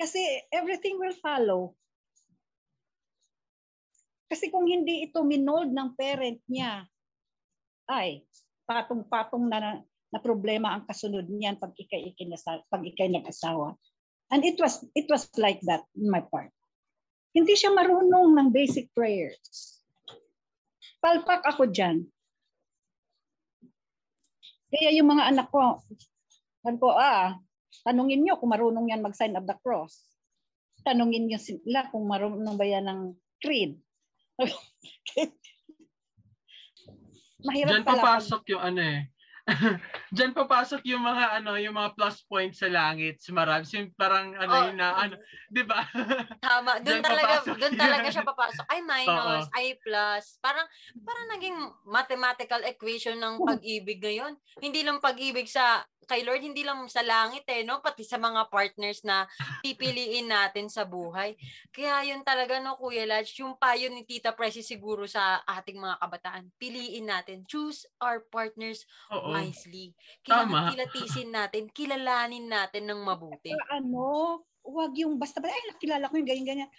Kasi everything will follow. Kasi kung hindi ito minold ng parent niya, ay, patong-patong na, na problema ang kasunod niyan pag ikay pag ikay nag-asawa. And it was it was like that in my part. Hindi siya marunong ng basic prayers. Palpak ako diyan. Kaya yung mga anak ko, sabi ko, ah, Tanungin nyo kung marunong yan mag-sign of the cross. Tanungin nyo sila kung marunong ba yan ng creed. <laughs> Mahirap Diyan papasok yung ano eh. <laughs> Diyan papasok yung mga ano, yung mga plus points sa langit, si Marabs, yung parang ano oh, yun na ano, 'di ba? <laughs> Tama, doon talaga doon talaga siya papasok. Ay minus, Oo. ay plus. Parang parang naging mathematical equation ng pag-ibig ngayon. Hindi lang pag-ibig sa kay Lord, hindi lang sa langit eh, no? Pati sa mga partners na <laughs> pipiliin natin sa buhay. Kaya yun talaga, no, Kuya Lodge, yung payo ni Tita Presi siguro sa ating mga kabataan. Piliin natin. Choose our partners Oo. wisely. Kailangan kilatisin natin, kilalanin natin ng mabuti. Ano, wag yung basta, ay, nakilala ko yung ganyan-ganyan.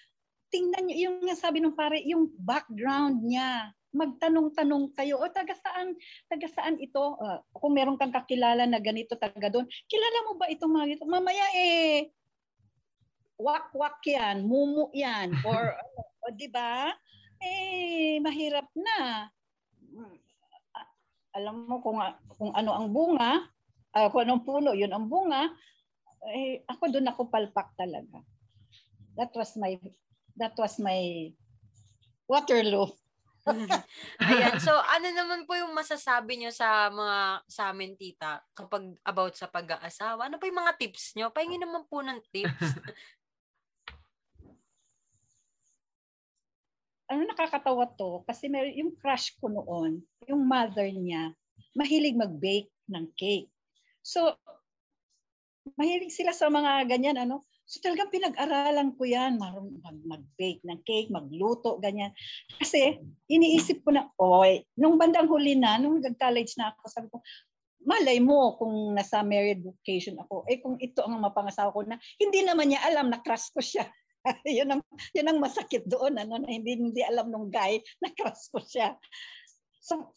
Tingnan nyo, yung sabi nung pare, yung background niya magtanong-tanong kayo, o taga saan, taga saan ito? Uh, kung meron kang kakilala na ganito, taga doon, kilala mo ba itong mga ito? Mamaya eh, wak-wak yan, mumu yan, <laughs> or, o, di ba? Eh, mahirap na. Alam mo kung, kung ano ang bunga, uh, kung anong puno, yun ang bunga, eh, ako doon ako palpak talaga. That was my, that was my Waterloo. <laughs> Ayan. So, ano naman po yung masasabi nyo sa mga sa amin, tita, kapag about sa pag-aasawa? Ano po yung mga tips nyo? Pahingin naman po ng tips. <laughs> ano nakakatawa to? Kasi may, yung crush ko noon, yung mother niya, mahilig mag-bake ng cake. So, mahilig sila sa mga ganyan, ano, So talagang pinag-aralan ko yan, mag- mag-bake ng cake, magluto, ganyan. Kasi iniisip ko na, oy, nung bandang huli na, nung nag-college na ako, sabi ko, malay mo kung nasa married vocation ako, eh kung ito ang mapangasawa ko na, hindi naman niya alam na crush ko siya. <laughs> yun ang yun ang masakit doon ano na hindi hindi alam nung guy na crush ko siya. So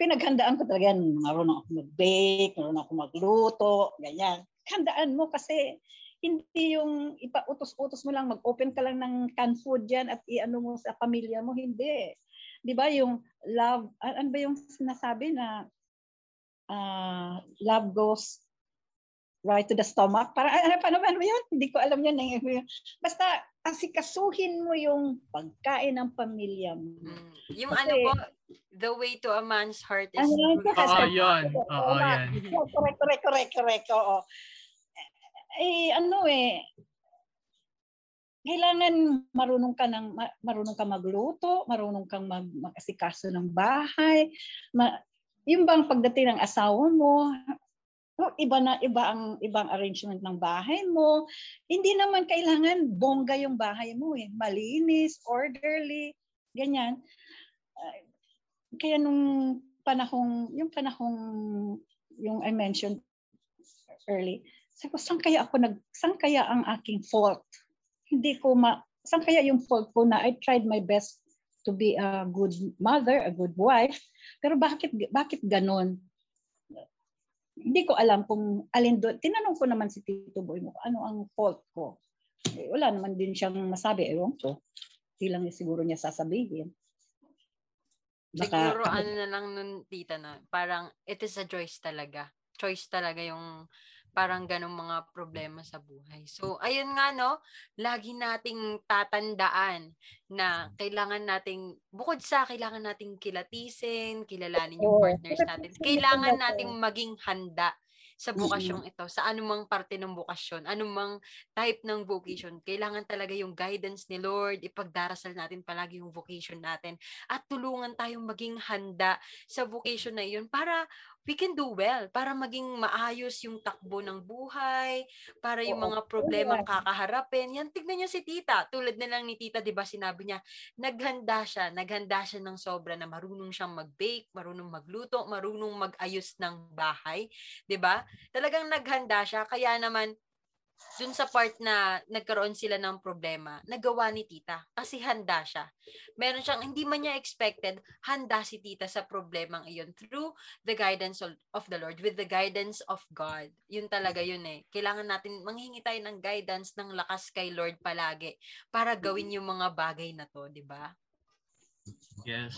pinaghandaan ko talaga yan. Marunong ako mag-bake, marunong ako magluto, ganyan. Handaan mo kasi hindi yung ipautos-utos mo lang, mag-open ka lang ng canned food dyan at i-ano mo sa pamilya mo. Hindi. Di ba yung love, ano ba yung sinasabi na uh, love goes right to the stomach. Para ano pa naman yun? Hindi ko alam yan. Eh. Basta asikasuhin mo yung pagkain ng pamilya mo. Mm. Yung Kasi, ano po, the way to a man's heart is ano, Oo, oh, yun. Oo, yan. Correct, correct, correct, correct. Oo. Eh, ano eh, kailangan marunong ka ng marunong ka magluto, marunong kang mag, mag-asikaso ng bahay. Ma, yung bang pagdating ng asawa mo, oh, iba na iba ang ibang arrangement ng bahay mo. Hindi naman kailangan bongga yung bahay mo eh. Malinis, orderly, ganyan. Uh, kaya nung panahong, yung panahong yung I mentioned early, sabi ko, saan kaya ako nag, saan kaya ang aking fault? Hindi ko ma, saan kaya yung fault ko na I tried my best to be a good mother, a good wife, pero bakit bakit ganon? Hindi ko alam kung alin doon. Tinanong ko naman si Tito Boy mo, ano ang fault ko? Eh, wala naman din siyang masabi. Ewan ko. Hindi lang siguro niya sasabihin. Baka, Siguro ano na lang nun, tita na, parang it is a choice talaga. Choice talaga yung parang ganong mga problema sa buhay. So, ayun nga, no, lagi nating tatandaan na kailangan nating, bukod sa kailangan nating kilatisin, kilalanin yung partners natin, kailangan nating maging handa sa bukasyong ito, sa anumang parte ng bukasyon, anumang type ng vocation, kailangan talaga yung guidance ni Lord, ipagdarasal natin palagi yung vocation natin, at tulungan tayong maging handa sa vocation na iyon para we can do well para maging maayos yung takbo ng buhay, para yung mga problemang kakaharapin. Yan, tignan niyo si tita. Tulad na lang ni tita, di ba sinabi niya, naghanda siya, naghanda siya ng sobra na marunong siyang mag-bake, marunong magluto, marunong mag-ayos ng bahay. Di ba? Talagang naghanda siya. Kaya naman, dun sa part na nagkaroon sila ng problema, nagawa ni tita kasi handa siya. Meron siyang, hindi man niya expected, handa si tita sa problemang iyon through the guidance of the Lord, with the guidance of God. Yun talaga yun eh. Kailangan natin manghingi tayo ng guidance, ng lakas kay Lord palagi para gawin yung mga bagay na to, di ba? Yes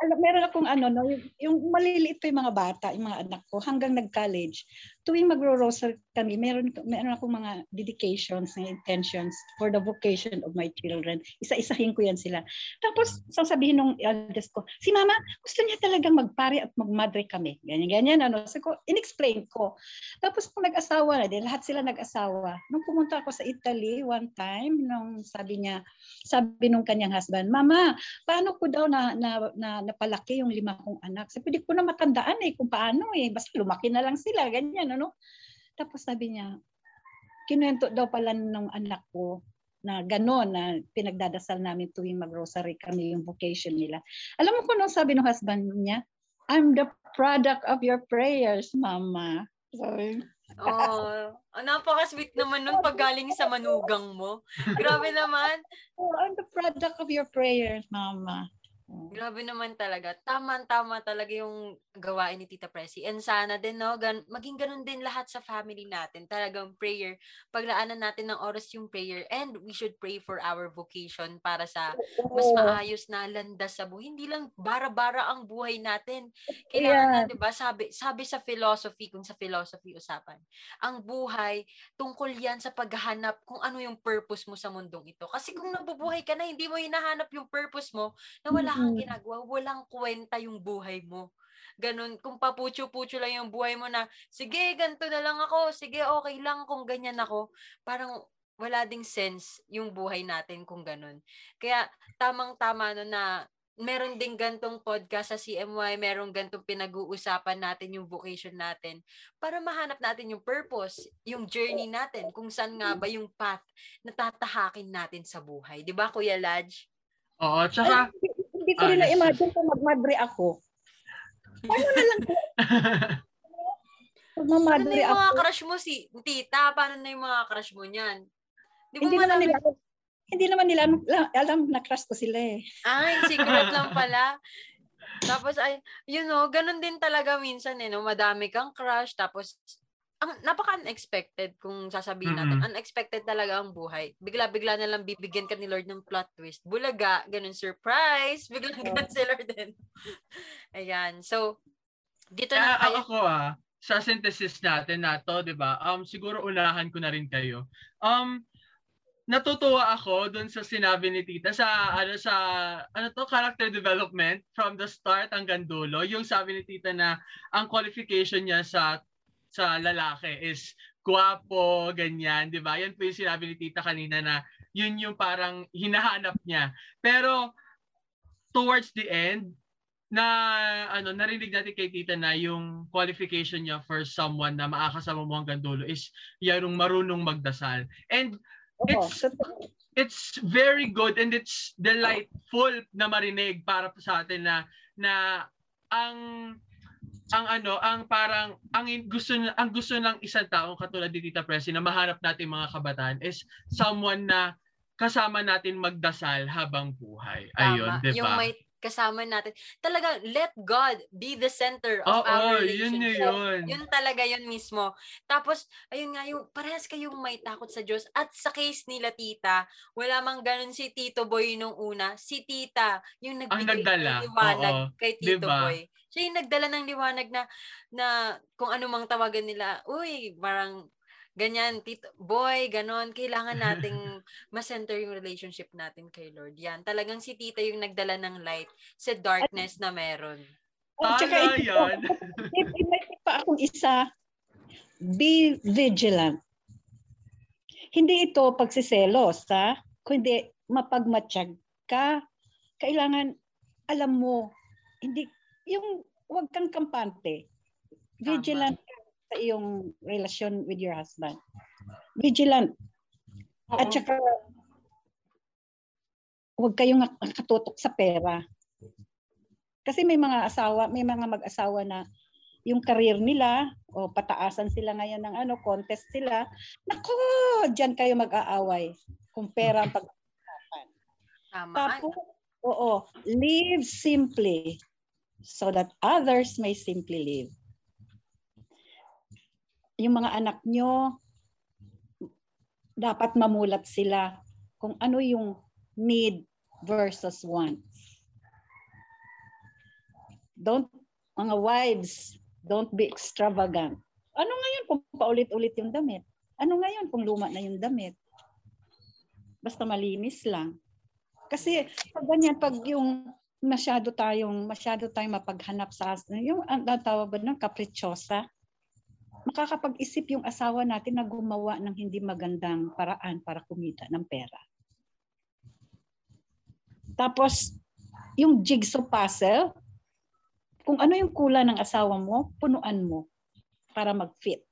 alam, meron akong ano, no, yung, yung maliliit pa yung mga bata, yung mga anak ko, hanggang nag-college, tuwing magro-rosary kami, meron, meron akong mga dedications and intentions for the vocation of my children. Isa-isahin ko yan sila. Tapos, sasabihin nung eldest ko, si mama, gusto niya talagang magpare at magmadre kami. Ganyan-ganyan. Ano. So, ko, in-explain ko. Tapos, kung nag-asawa na din, lahat sila nag-asawa. Nung pumunta ako sa Italy one time, nung sabi niya, sabi nung kanyang husband, mama, paano ko daw na, na, na napalaki yung lima kong anak. Sabi, di ko na matandaan eh kung paano eh. Basta lumaki na lang sila, ganyan, ano. Tapos sabi niya, kinuwento daw pala ng anak ko na gano'n na pinagdadasal namin tuwing mag-rosary kami yung vocation nila. Alam mo kung ano sabi ng husband niya? I'm the product of your prayers, mama. Sorry. Oh, oh napaka-sweet naman nun pag galing sa manugang mo. Grabe naman. <laughs> Oh, I'm the product of your prayers, mama. Grabe naman talaga. Tama-tama talaga yung gawain ni Tita Presi. And sana din, no, gan- maging ganun din lahat sa family natin. Talagang prayer. Paglaanan natin ng oras yung prayer. And we should pray for our vocation para sa mas maayos na landas sa buhay. Hindi lang bara-bara ang buhay natin. Kailangan, yeah. di ba, sabi, sabi sa philosophy, kung sa philosophy usapan, ang buhay, tungkol yan sa paghahanap kung ano yung purpose mo sa mundong ito. Kasi kung nabubuhay ka na, hindi mo hinahanap yung purpose mo, na wala kang ginagawa, walang kwenta yung buhay mo. Ganun, kung papucho-pucho lang yung buhay mo na, sige, ganito na lang ako, sige, okay lang kung ganyan ako. Parang wala ding sense yung buhay natin kung ganun. Kaya tamang-tama no na meron ding gantong podcast sa CMY, meron gantong pinag-uusapan natin yung vocation natin para mahanap natin yung purpose, yung journey natin, kung saan nga ba yung path na tatahakin natin sa buhay. 'Di ba Kuya Laj? Oo, tsaka Ay, hindi ko rin na-imagine kung magmadre ako. Paano na lang? <laughs> Magmamadre Paano na yung mga crush mo si tita? Paano na yung mga crush mo niyan? Di hindi naman nila Hindi naman nila alam, alam na crush ko sila eh. Ay, secret <laughs> lang pala. Tapos ay, you know, ganun din talaga minsan eh, no? Madami kang crush, tapos ang napaka-unexpected kung sasabihin natin. Mm-mm. Unexpected talaga ang buhay. Bigla-bigla na lang bibigyan ka ni Lord ng plot twist. Bulaga, ganun surprise. Bigla ganun si Lord din. <laughs> Ayan. So, dito na kayo. ako ah, sa synthesis natin na to, 'di ba? Um siguro unahan ko na rin kayo. Um natutuwa ako dun sa sinabi ni Tita sa ano sa ano to character development from the start hanggang dulo. Yung sabi ni Tita na ang qualification niya sa sa lalaki is guwapo, ganyan, 'di ba? Yan po yung sinabi ni Tita kanina na yun yung parang hinahanap niya. Pero towards the end, na ano narinig natin kay Tita na yung qualification niya for someone na makakasama mo hanggang dulo is yung marunong magdasal. And It's- it's very good and it's delightful na marinig para sa atin na na ang ang ano ang parang ang gusto ang gusto ng isang tao katulad ni Tita Presi na mahanap natin mga kabataan is someone na kasama natin magdasal habang buhay. Ayun. 'di Yung ba? may kasama natin. Talaga, let God be the center of our yun na relationship. yun. Yun talaga yun mismo. Tapos, ayun nga, yung parehas kayong may takot sa Diyos. At sa case nila, tita, wala mang ganun si Tito Boy nung una. Si tita, yung nagbigay ng liwanag oo. kay Tito Diba? Boy. Siya yung nagdala ng liwanag na, na kung ano mang tawagan nila, uy, parang ganyan, tito, boy, ganon, kailangan <laughs> nating ma-center yung relationship natin kay Lord. Yan, talagang si tita yung nagdala ng light sa darkness na meron. At saka Tama ito, yan. If, if may tip pa akong isa, be vigilant. Hindi ito pagsiselos, ha? Kundi mapagmatsyag ka. Kailangan, alam mo, hindi, yung huwag kang kampante. Vigilant ka sa iyong relasyon with your husband. Vigilant. At Oo. saka, huwag kayong nakatutok sa pera. Kasi may mga asawa, may mga mag-asawa na yung career nila o pataasan sila ngayon ng ano, contest sila. Nako, diyan kayo mag-aaway kung pera ang <laughs> pag Tama. Tapos, oo, live simply so that others may simply live. Yung mga anak nyo, dapat mamulat sila kung ano yung need versus wants. Don't, mga wives, don't be extravagant. Ano ngayon kung paulit-ulit yung damit? Ano ngayon kung luma na yung damit? Basta malinis lang. Kasi pag ganyan, pag yung masyado tayong, masyado tayong mapaghanap sa, yung ang tawag ba ng kapritsyosa, makakapag-isip yung asawa natin na gumawa ng hindi magandang paraan para kumita ng pera. Tapos, yung jigsaw puzzle, kung ano yung kulang ng asawa mo, punuan mo para mag-fit.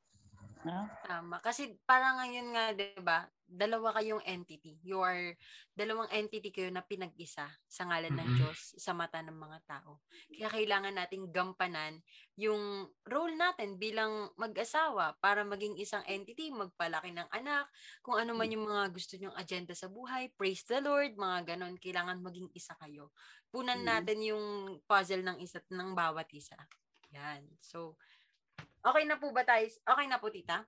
No? Tama. Kasi parang ngayon nga, 'di ba? Dalawa kayong entity. You are dalawang entity kayo na pinag-isa sa ngalan ng Mm-mm. Diyos sa mata ng mga tao. Kaya kailangan nating gampanan yung role natin bilang mag-asawa para maging isang entity, magpalaki ng anak, kung ano man yung mga gusto nyong agenda sa buhay, praise the Lord, mga ganon, kailangan maging isa kayo. Punan Mm. natin yung puzzle ng isa't ng bawat isa. Yan. So, okay na po ba tayo? Okay na po, tita?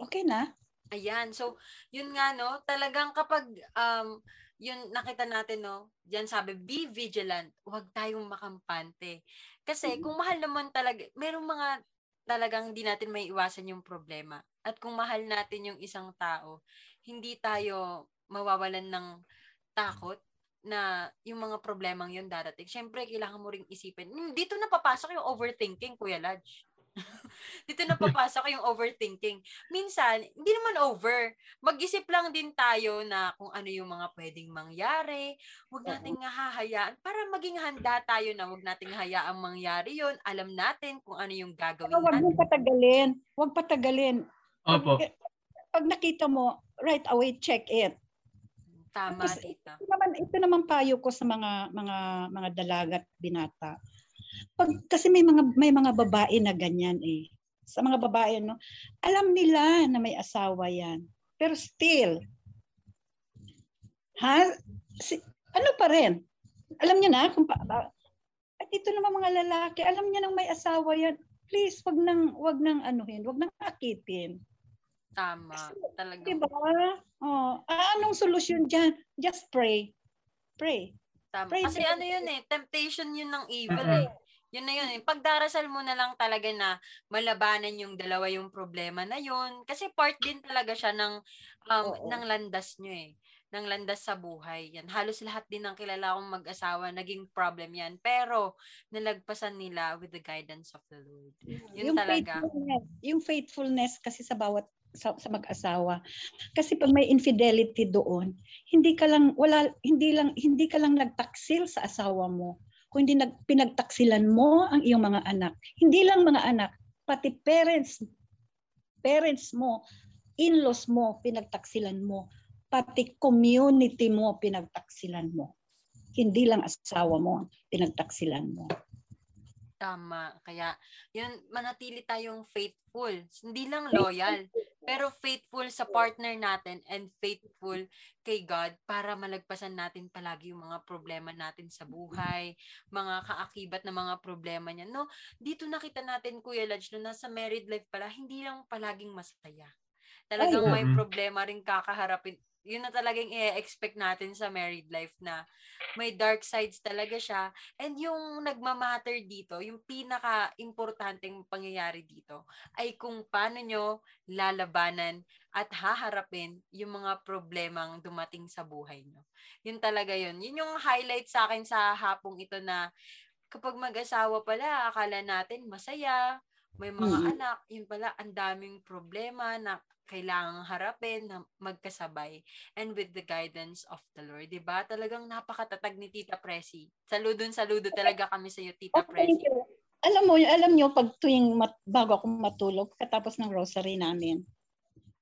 Okay na? Ayan. So, yun nga, no? Talagang kapag, um, yun nakita natin, no? Diyan sabi, be vigilant. Huwag tayong makampante. Kasi Mhm. kung mahal naman talaga, merong mga talagang di natin may iwasan yung problema. At kung mahal natin yung isang tao, hindi tayo mawawalan ng takot na yung mga problemang yun darating. Siyempre, kailangan mo ring isipin. Dito na papasok yung overthinking, Kuya Lodge. <laughs> Dito na papasok yung overthinking. Minsan, hindi naman over. Mag-isip lang din tayo na kung ano yung mga pwedeng mangyari. Huwag nating hahayaan para maging handa tayo na huwag nating hayaang mangyari yon Alam natin kung ano yung gagawin Huwag natin. mong patagalin. Huwag patagalin. Opo. Pag, pag nakita mo, right away check it. Tama, Kasi- tita. Ito naman, ito naman payo ko sa mga mga mga dalaga at binata. Pag, kasi may mga may mga babae na ganyan eh. Sa mga babae no, alam nila na may asawa yan. Pero still Ha? Si, ano pa rin? Alam niyo na kung pa, at ito naman mga lalaki, alam niya nang may asawa yan. Please, wag nang wag nang anuhin, wag nang akitin. Tama. Talaga. Di ba? Oh, ah, anong solusyon diyan? Just pray. Pray. Tama. Pray Kasi to- ano yun eh, temptation yun ng evil Mhm. eh. Yun na yun. Pagdarasal mo na lang talaga na malabanan yung dalawa yung problema na yun. Kasi part din talaga siya ng, um, Oo. ng landas nyo eh. Ng landas sa buhay. Yan. Halos lahat din ng kilala kong mag-asawa, naging problem yan. Pero, nalagpasan nila with the guidance of the Lord. Yun yung talaga. faithfulness, yung faithfulness kasi sa bawat sa, sa mag-asawa. Kasi pag may infidelity doon, hindi ka lang wala hindi lang hindi ka lang nagtaksil sa asawa mo, kundi nag pinagtaksilan mo ang iyong mga anak. Hindi lang mga anak, pati parents parents mo, in-laws mo, pinagtaksilan mo, pati community mo, pinagtaksilan mo. Hindi lang asawa mo, pinagtaksilan mo. Tama. Kaya, yun, manatili tayong faithful. Hindi lang loyal, pero faithful sa partner natin and faithful kay God para malagpasan natin palagi yung mga problema natin sa buhay, mga kaakibat na mga problema niya. No, dito nakita natin, Kuya Lodge, no, nasa married life pala, hindi lang palaging masaya. Talagang Ay, may oo. problema rin kakaharapin. Yun na talagang i-expect natin sa married life na may dark sides talaga siya And yung nagmamatter dito, yung pinaka-importanteng pangyayari dito, ay kung paano nyo lalabanan at haharapin yung mga problemang dumating sa buhay nyo. Yun talaga yun. Yun yung highlight sa akin sa hapong ito na kapag mag-asawa pala, akala natin masaya, may mga Mm. anak, yun pala, ang daming problema na kailangang harapin na magkasabay and with the guidance of the Lord. 'di ba Talagang napakatatag ni Tita Presi. Saludon saludo talaga kami sa iyo, Tita Oh, Presi. thank you. Alam mo, alam nyo, pag tuwing mat, bago ako matulog, katapos ng rosary namin,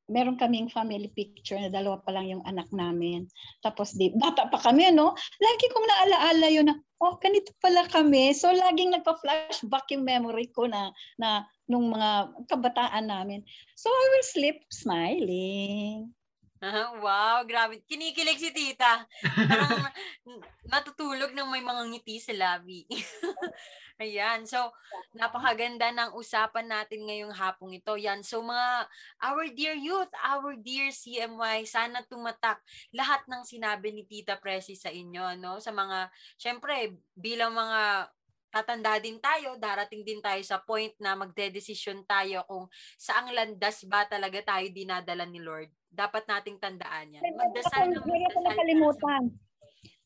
meron kaming family picture na dalawa pa lang yung anak namin. Tapos di, bata pa kami, no? Lagi kong naalaala yun na, oh, ganito pala kami. So, laging nagpa-flashback yung memory ko na, na nung mga kabataan namin. So, I will sleep smiling. Ah, <laughs> wow, grabe. Kinikilig si Tita. Parang <laughs> natutulog ng may mga ngiti sa labi. <laughs> Ayan. So, napakaganda ng usapan natin ngayong hapong ito. Yan. So, mga our dear youth, our dear CMY, sana tumatak lahat ng sinabi ni Tita Presi sa inyo, no? Sa mga, syempre, bilang mga tatanda din tayo, darating din tayo sa point na magde-desisyon tayo kung saang landas ba talaga tayo dinadala ni Lord. Dapat nating tandaan yan. Magdasal ko magdasal. nakalimutan.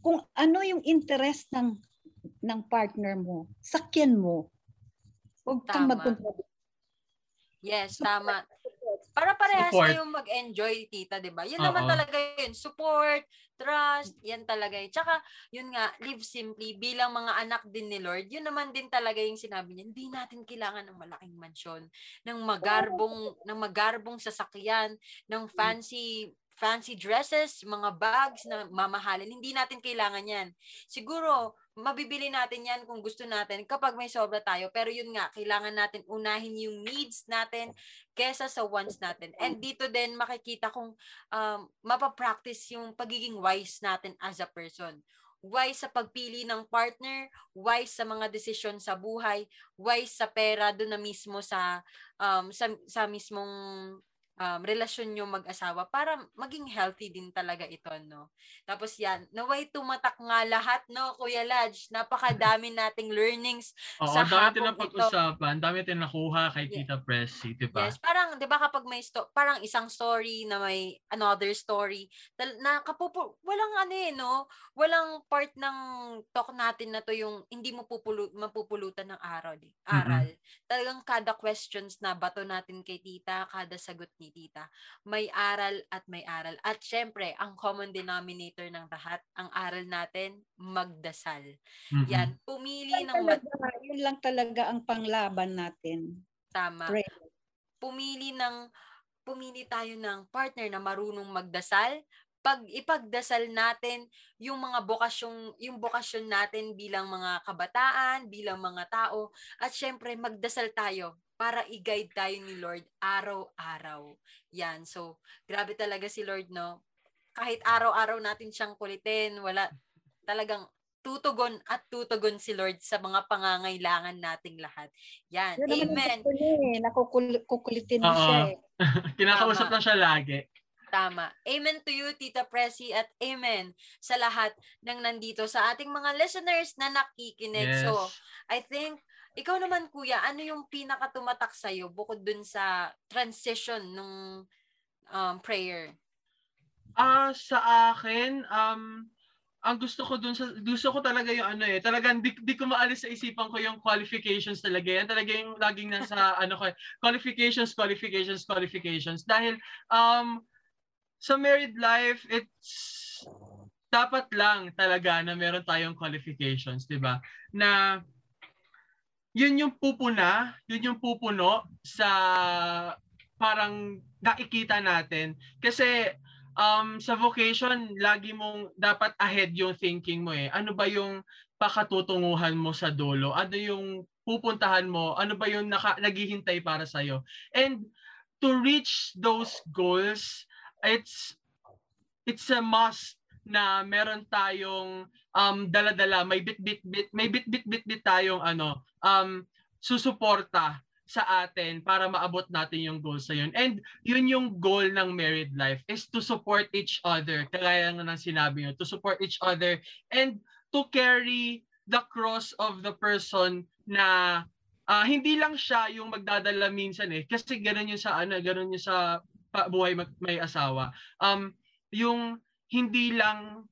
Kung ano yung interest ng ng partner mo, sakyan mo. Huwag kang magkontrol. Yes, tama. Para parehas Support. kayong mag-enjoy, tita, 'di ba? Yun Oo. naman talaga yun. Support, trust, yan talaga yun. Tsaka, yun nga, live simply, bilang mga anak din ni Lord, yun naman din talaga yung sinabi niya, hindi natin kailangan ng malaking mansyon, ng magarbong, ng magarbong sasakyan, ng fancy fancy dresses, mga bags na mamahalin. Hindi natin kailangan yan. Siguro, mabibili natin yan kung gusto natin kapag may sobra tayo. Pero yun nga, kailangan natin unahin yung needs natin kesa sa wants natin. And dito din makikita kung um, mapapractice yung pagiging wise natin as a person. Wise sa pagpili ng partner, wise sa mga desisyon sa buhay, wise sa pera doon na mismo sa um, sa, sa mismong um, relasyon nyo mag-asawa para maging healthy din talaga ito, no? Tapos yan, naway tumatak nga lahat, no, Kuya Lodge? Napakadami <laughs> nating learnings Oo, Sa dami hapong na pag-usapan, dami natin nakuha kay Yeah. Tita Pressy, di ba? Yes, parang 'di ba kapag may sto- parang isang story na may another story tal- na kapupu walang ano eh no, walang part ng talk natin na to yung hindi mo pupulu- mapupulutan ng aral, eh, aral. Talagang kada questions na bato natin kay tita, kada sagot ni tita, may aral at may aral. At syempre, ang common denominator ng lahat, ang aral natin, magdasal. Mhm. Yan, pumili Yun ng talaga, yun lang talaga ang panglaban natin. tama. Pray. pumili ng pumili tayo ng partner na marunong magdasal pag ipagdasal natin yung mga bokasyon yung bokasyon natin bilang mga kabataan, bilang mga tao at syempre magdasal tayo para i-guide tayo ni Lord araw-araw. Yan. So, grabe talaga si Lord, no? kahit araw-araw natin siyang kulitin, wala talagang tutugon at tutugon si Lord sa mga pangangailangan nating lahat. Yan. Ang Amen. eh. Nakukul- kukulitin mo siya eh. <laughs> Kinakausap Tama. na siya lagi. Tama. Amen to you, Tita Presi, at amen sa lahat ng nandito sa ating mga listeners na nakikinig. Yes. So, I think, ikaw naman, Kuya, ano yung pinakatumatak sa'yo bukod dun sa transition ng um, prayer? Ah, sa akin, um, ang gusto ko dun sa gusto ko talaga yung ano eh, talagang di, di ko maalis sa isipan ko yung qualifications talaga. Yan talaga yung laging nasa <laughs> ano ko, eh, qualifications, qualifications, qualifications dahil um sa married life, it's dapat lang talaga na meron tayong qualifications, 'di ba? Na yun yung pupuna, yun yung pupuno sa parang nakikita natin kasi um, sa vocation, lagi mong dapat ahead yung thinking mo eh. Ano ba yung pakatutunguhan mo sa dulo? Ano yung pupuntahan mo? Ano ba yung naka, naghihintay para sa'yo? And to reach those goals, it's it's a must na meron tayong um dala-dala may bit bit bit may bit bit bit bit tayong ano um susuporta sa atin para maabot natin yung goals na yun. And yun yung goal ng married life is to support each other. Kagaya nga ng sinabi nyo, to support each other and to carry the cross of the person na ah, hindi lang siya yung magdadala minsan eh. Kasi ganun yung sa ano, ganun yung sa buhay mag- may asawa. Um, yung hindi lang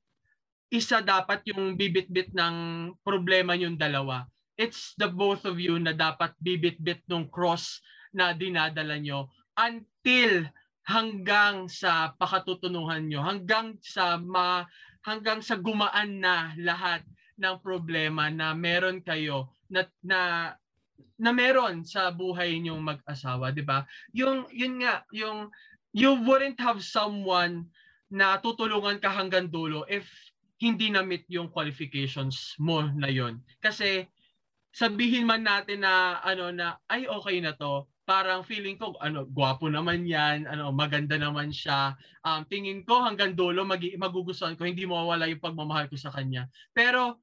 isa dapat yung bibit-bit ng problema yung dalawa it's the both of you na dapat bibit-bit nung cross na dinadala nyo until hanggang sa pakatutunuhan nyo, hanggang sa ma, hanggang sa gumaan na lahat ng problema na meron kayo na na na meron sa buhay ninyong mag-asawa, 'di ba? Yung yun nga, yung you wouldn't have someone na tutulungan ka hanggang dulo if hindi na meet yung qualifications mo na yon. Kasi sabihin man natin na ano na ay okay na to. Parang feeling ko ano gwapo naman yan ano maganda naman siya. Um, tingin ko hanggang dulo mag magugustuhan ko hindi mawawala yung pagmamahal ko sa kanya. Pero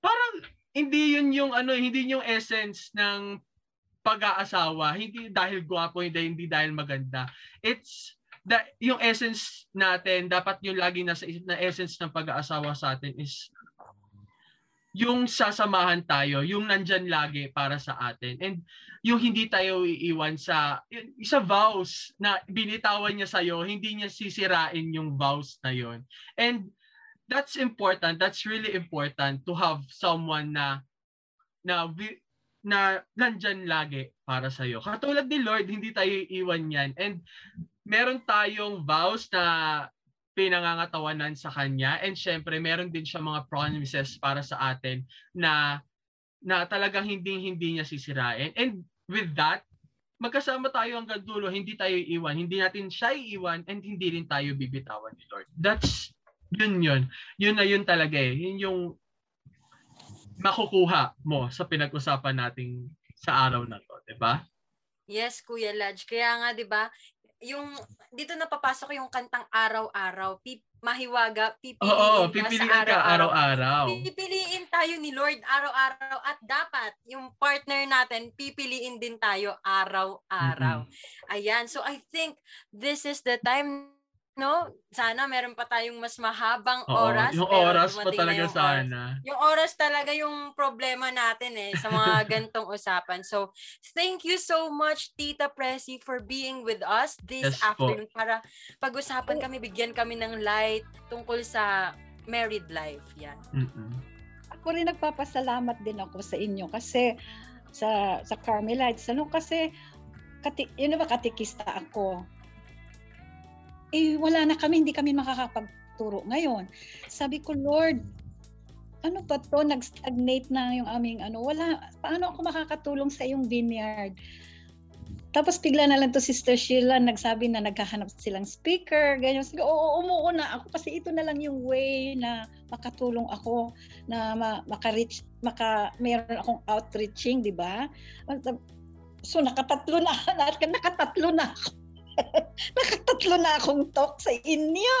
parang hindi yun yung ano hindi yung essence ng pag-aasawa. Hindi dahil gwapo hindi hindi dahil maganda. It's the yung essence natin dapat yung lagi nasa na essence ng pag-aasawa sa atin is yung sasamahan tayo, yung nandyan lagi para sa atin. And yung hindi tayo iiwan sa sa vows na binitawan niya sa iyo, hindi niya sisirain yung vows na yon. And that's important. That's really important to have someone na na na nandyan lagi para sa iyo. Katulad ni Lord, hindi tayo iiwan yan. And meron tayong vows na pinangangatawanan sa kanya. And syempre meron din siya mga promises para sa atin na na talagang hindi hindi niya sisirain. And with that magkasama tayo hanggang dulo hindi tayo iiwan. Hindi natin siya iiwan and hindi rin tayo bibitawan ni Lord. That's yun yun. Yun na yun talaga eh. Yun yung makukuha mo sa pinag-usapan nating sa araw na to, 'di ba? Yes, Kuya Lodge. Kaya nga, di ba, yung, dito napapasok yung kantang araw-araw. Pip, mahiwaga, pipiliin Oo, ka pipiliin sa ka araw-araw. araw-araw. Pipiliin tayo ni Lord araw-araw at dapat yung partner natin, pipiliin din tayo araw-araw. Ayan, so I think this is the time no? Sana meron pa tayong mas mahabang Oo, oras. yung pero oras pa talaga yung oras. sana. Yung oras talaga yung problema natin eh sa mga <laughs> gantong usapan. So, thank you so much Tita Presi for being with us this Yes po. afternoon para pag-usapan kami, bigyan kami ng light tungkol sa married life. Yan. Mm-mm. Ako rin nagpapasalamat din ako sa inyo kasi sa sa Carmelites ano kasi kati, yun ba katikista ako. Eh wala na kami, hindi kami makakapagturo ngayon. Sabi ko, Lord, ano ba to? Nag-stagnate na yung aming ano. Wala, paano ako makakatulong sa iyong vineyard? Tapos bigla na lang to Sister Sheila nagsabi na naghahanap silang speaker, ganyan. Sige, oo, umuo na ako kasi ito na lang yung way na makatulong ako na ma- maka-reach, maka, mayroon akong outreaching, di ba? So nakatatlo na, <laughs> nakatatlo na ako. <laughs> Nakatatlo na akong talk sa inyo.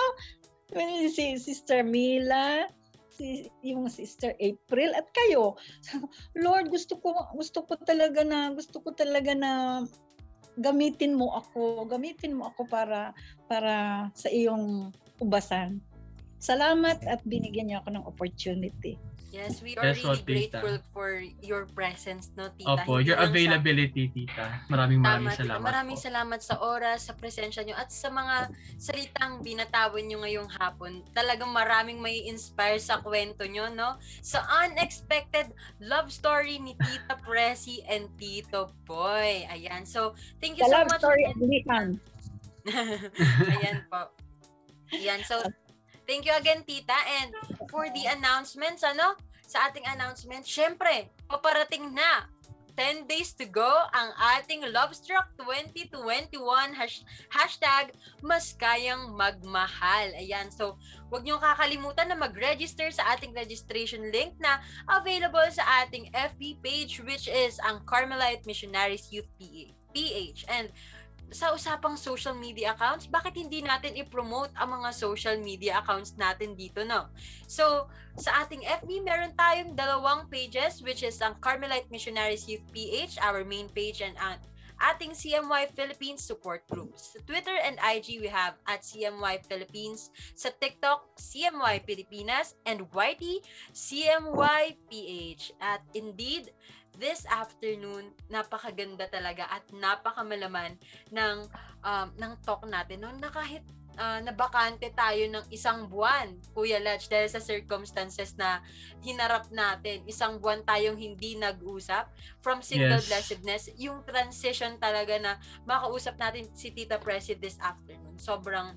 Si Sister Mila, si yung Sister April at kayo. <laughs> Lord, gusto ko gusto ko talaga na gusto ko talaga na gamitin mo ako, gamitin mo ako para para sa iyong ubasan. Salamat at binigyan niyo ako ng opportunity. Yes, we are Yes, really tita. grateful for your presence, no, tita? Opo, Hindi your lang sa- availability, tita. Maraming maraming Tama, tita. salamat Maraming po. salamat sa oras, sa presensya nyo, at sa mga salitang binatawan nyo ngayong hapon. Talagang maraming may inspire sa kwento nyo, no? Sa unexpected love story ni Tita Presi and Tito Boy. Ayan. So, thank you The so love much. story again. of Lihan. <laughs> Ayan po. Ayan. So, thank you again, Tita. And for the announcements, ano? Sa ating announcement, syempre, paparating na 10 days to go ang ating Lovestruck 2021 hash, hashtag mas kayang magmahal. Ayan, so huwag niyong kakalimutan na mag-register sa ating registration link na available sa ating FB page which is ang Carmelite Missionaries Youth PH. And sa usapang social media accounts, bakit hindi natin i-promote ang mga social media accounts natin dito, no? So, sa ating FB, meron tayong dalawang pages, which is ang Carmelite Missionaries Youth PH, our main page, and ang ating CMY Philippines support groups. Sa Twitter and IG, we have at CMY Philippines. Sa TikTok, CMY Pilipinas. And YT, CMY PH. At indeed, this afternoon, napakaganda talaga at napakamalaman ng um, ng talk natin no na kahit ah, nabakante tayo ng isang buwan, Kuya Latch, dahil sa circumstances na hinarap natin. Isang buwan tayong hindi nag-usap. From single Yes. blessedness, yung transition talaga na makausap natin si Tita Presi this afternoon. Sobrang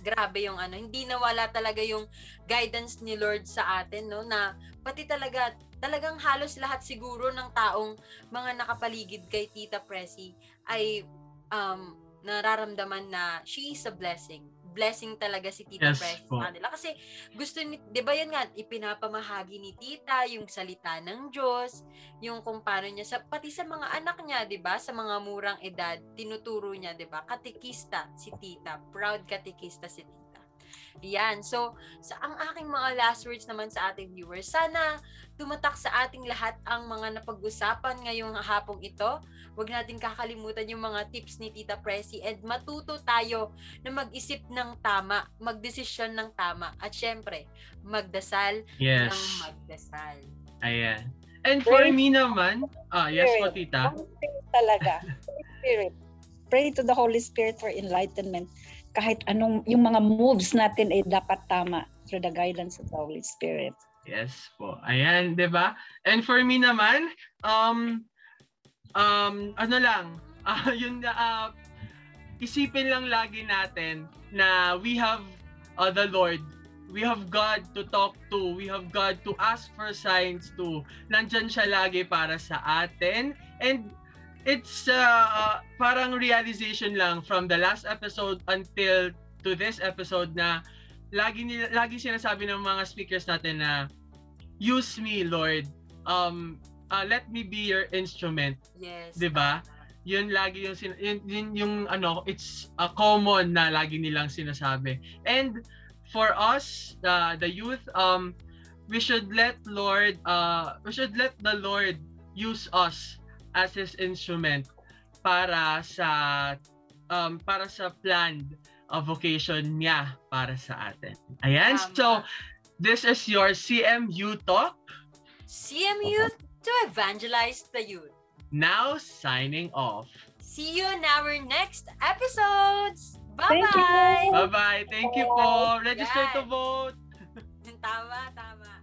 grabe yung ano, hindi nawala talaga yung guidance ni Lord sa atin, no, na pati talaga, talagang halos lahat siguro ng taong mga nakapaligid kay Tita Presi ay um, nararamdaman na she is a blessing. Blessing talaga si Tita Yes Presi po. sa kanila. Kasi gusto ni, di ba yun nga, ipinapamahagi ni Tita yung salita ng Diyos, yung kung paano niya, sa, pati sa mga anak niya, di ba, sa mga murang edad, tinuturo niya, di ba, katikista si Tita, proud katikista si Tita. Yan. So, sa ang aking mga last words naman sa ating viewers, sana tumatak sa ating lahat ang mga napag-usapan ngayong hapong ito. Huwag natin kakalimutan yung mga tips ni Tita Presi and matuto tayo na mag-isip ng tama, magdesisyon ng tama, at syempre, magdasal Yes. ng magdasal. Ayan. And for Pray. me naman, ah, yes po, tita. Holy Spirit talaga. <laughs> Spirit. Pray to the Holy Spirit for enlightenment. Kahit anong, yung mga moves natin ay dapat tama through the guidance of the Holy Spirit. Yes po. Ayan, 'di ba? And for me naman, um um ano lang, <laughs> ah yun na ah, isipin lang lagi natin na we have uh, the Lord. We have God to talk to. We have God to ask for signs to. Nandyan siya lagi para sa atin. And it's uh, uh, parang realization lang from the last episode until to this episode na lagi nila lagi sinasabi ng mga speakers natin na use me Lord um uh, let me be your instrument Yes. 'di ba yun lagi yung sin- yun, yun yung ano it's a common na lagi nilang sinasabi and for us the the youth um we should let Lord uh we should let the Lord use us as his instrument para sa um para sa planned uh, vocation niya para sa atin. Ayan. Tama. So this is your CMU talk. CM Youth to evangelize the youth. Now signing off. See you in our next episodes. Thank you. Bye-bye. Bye-bye. Thank you po. Register to Yan. vote. <laughs> Tama, tama.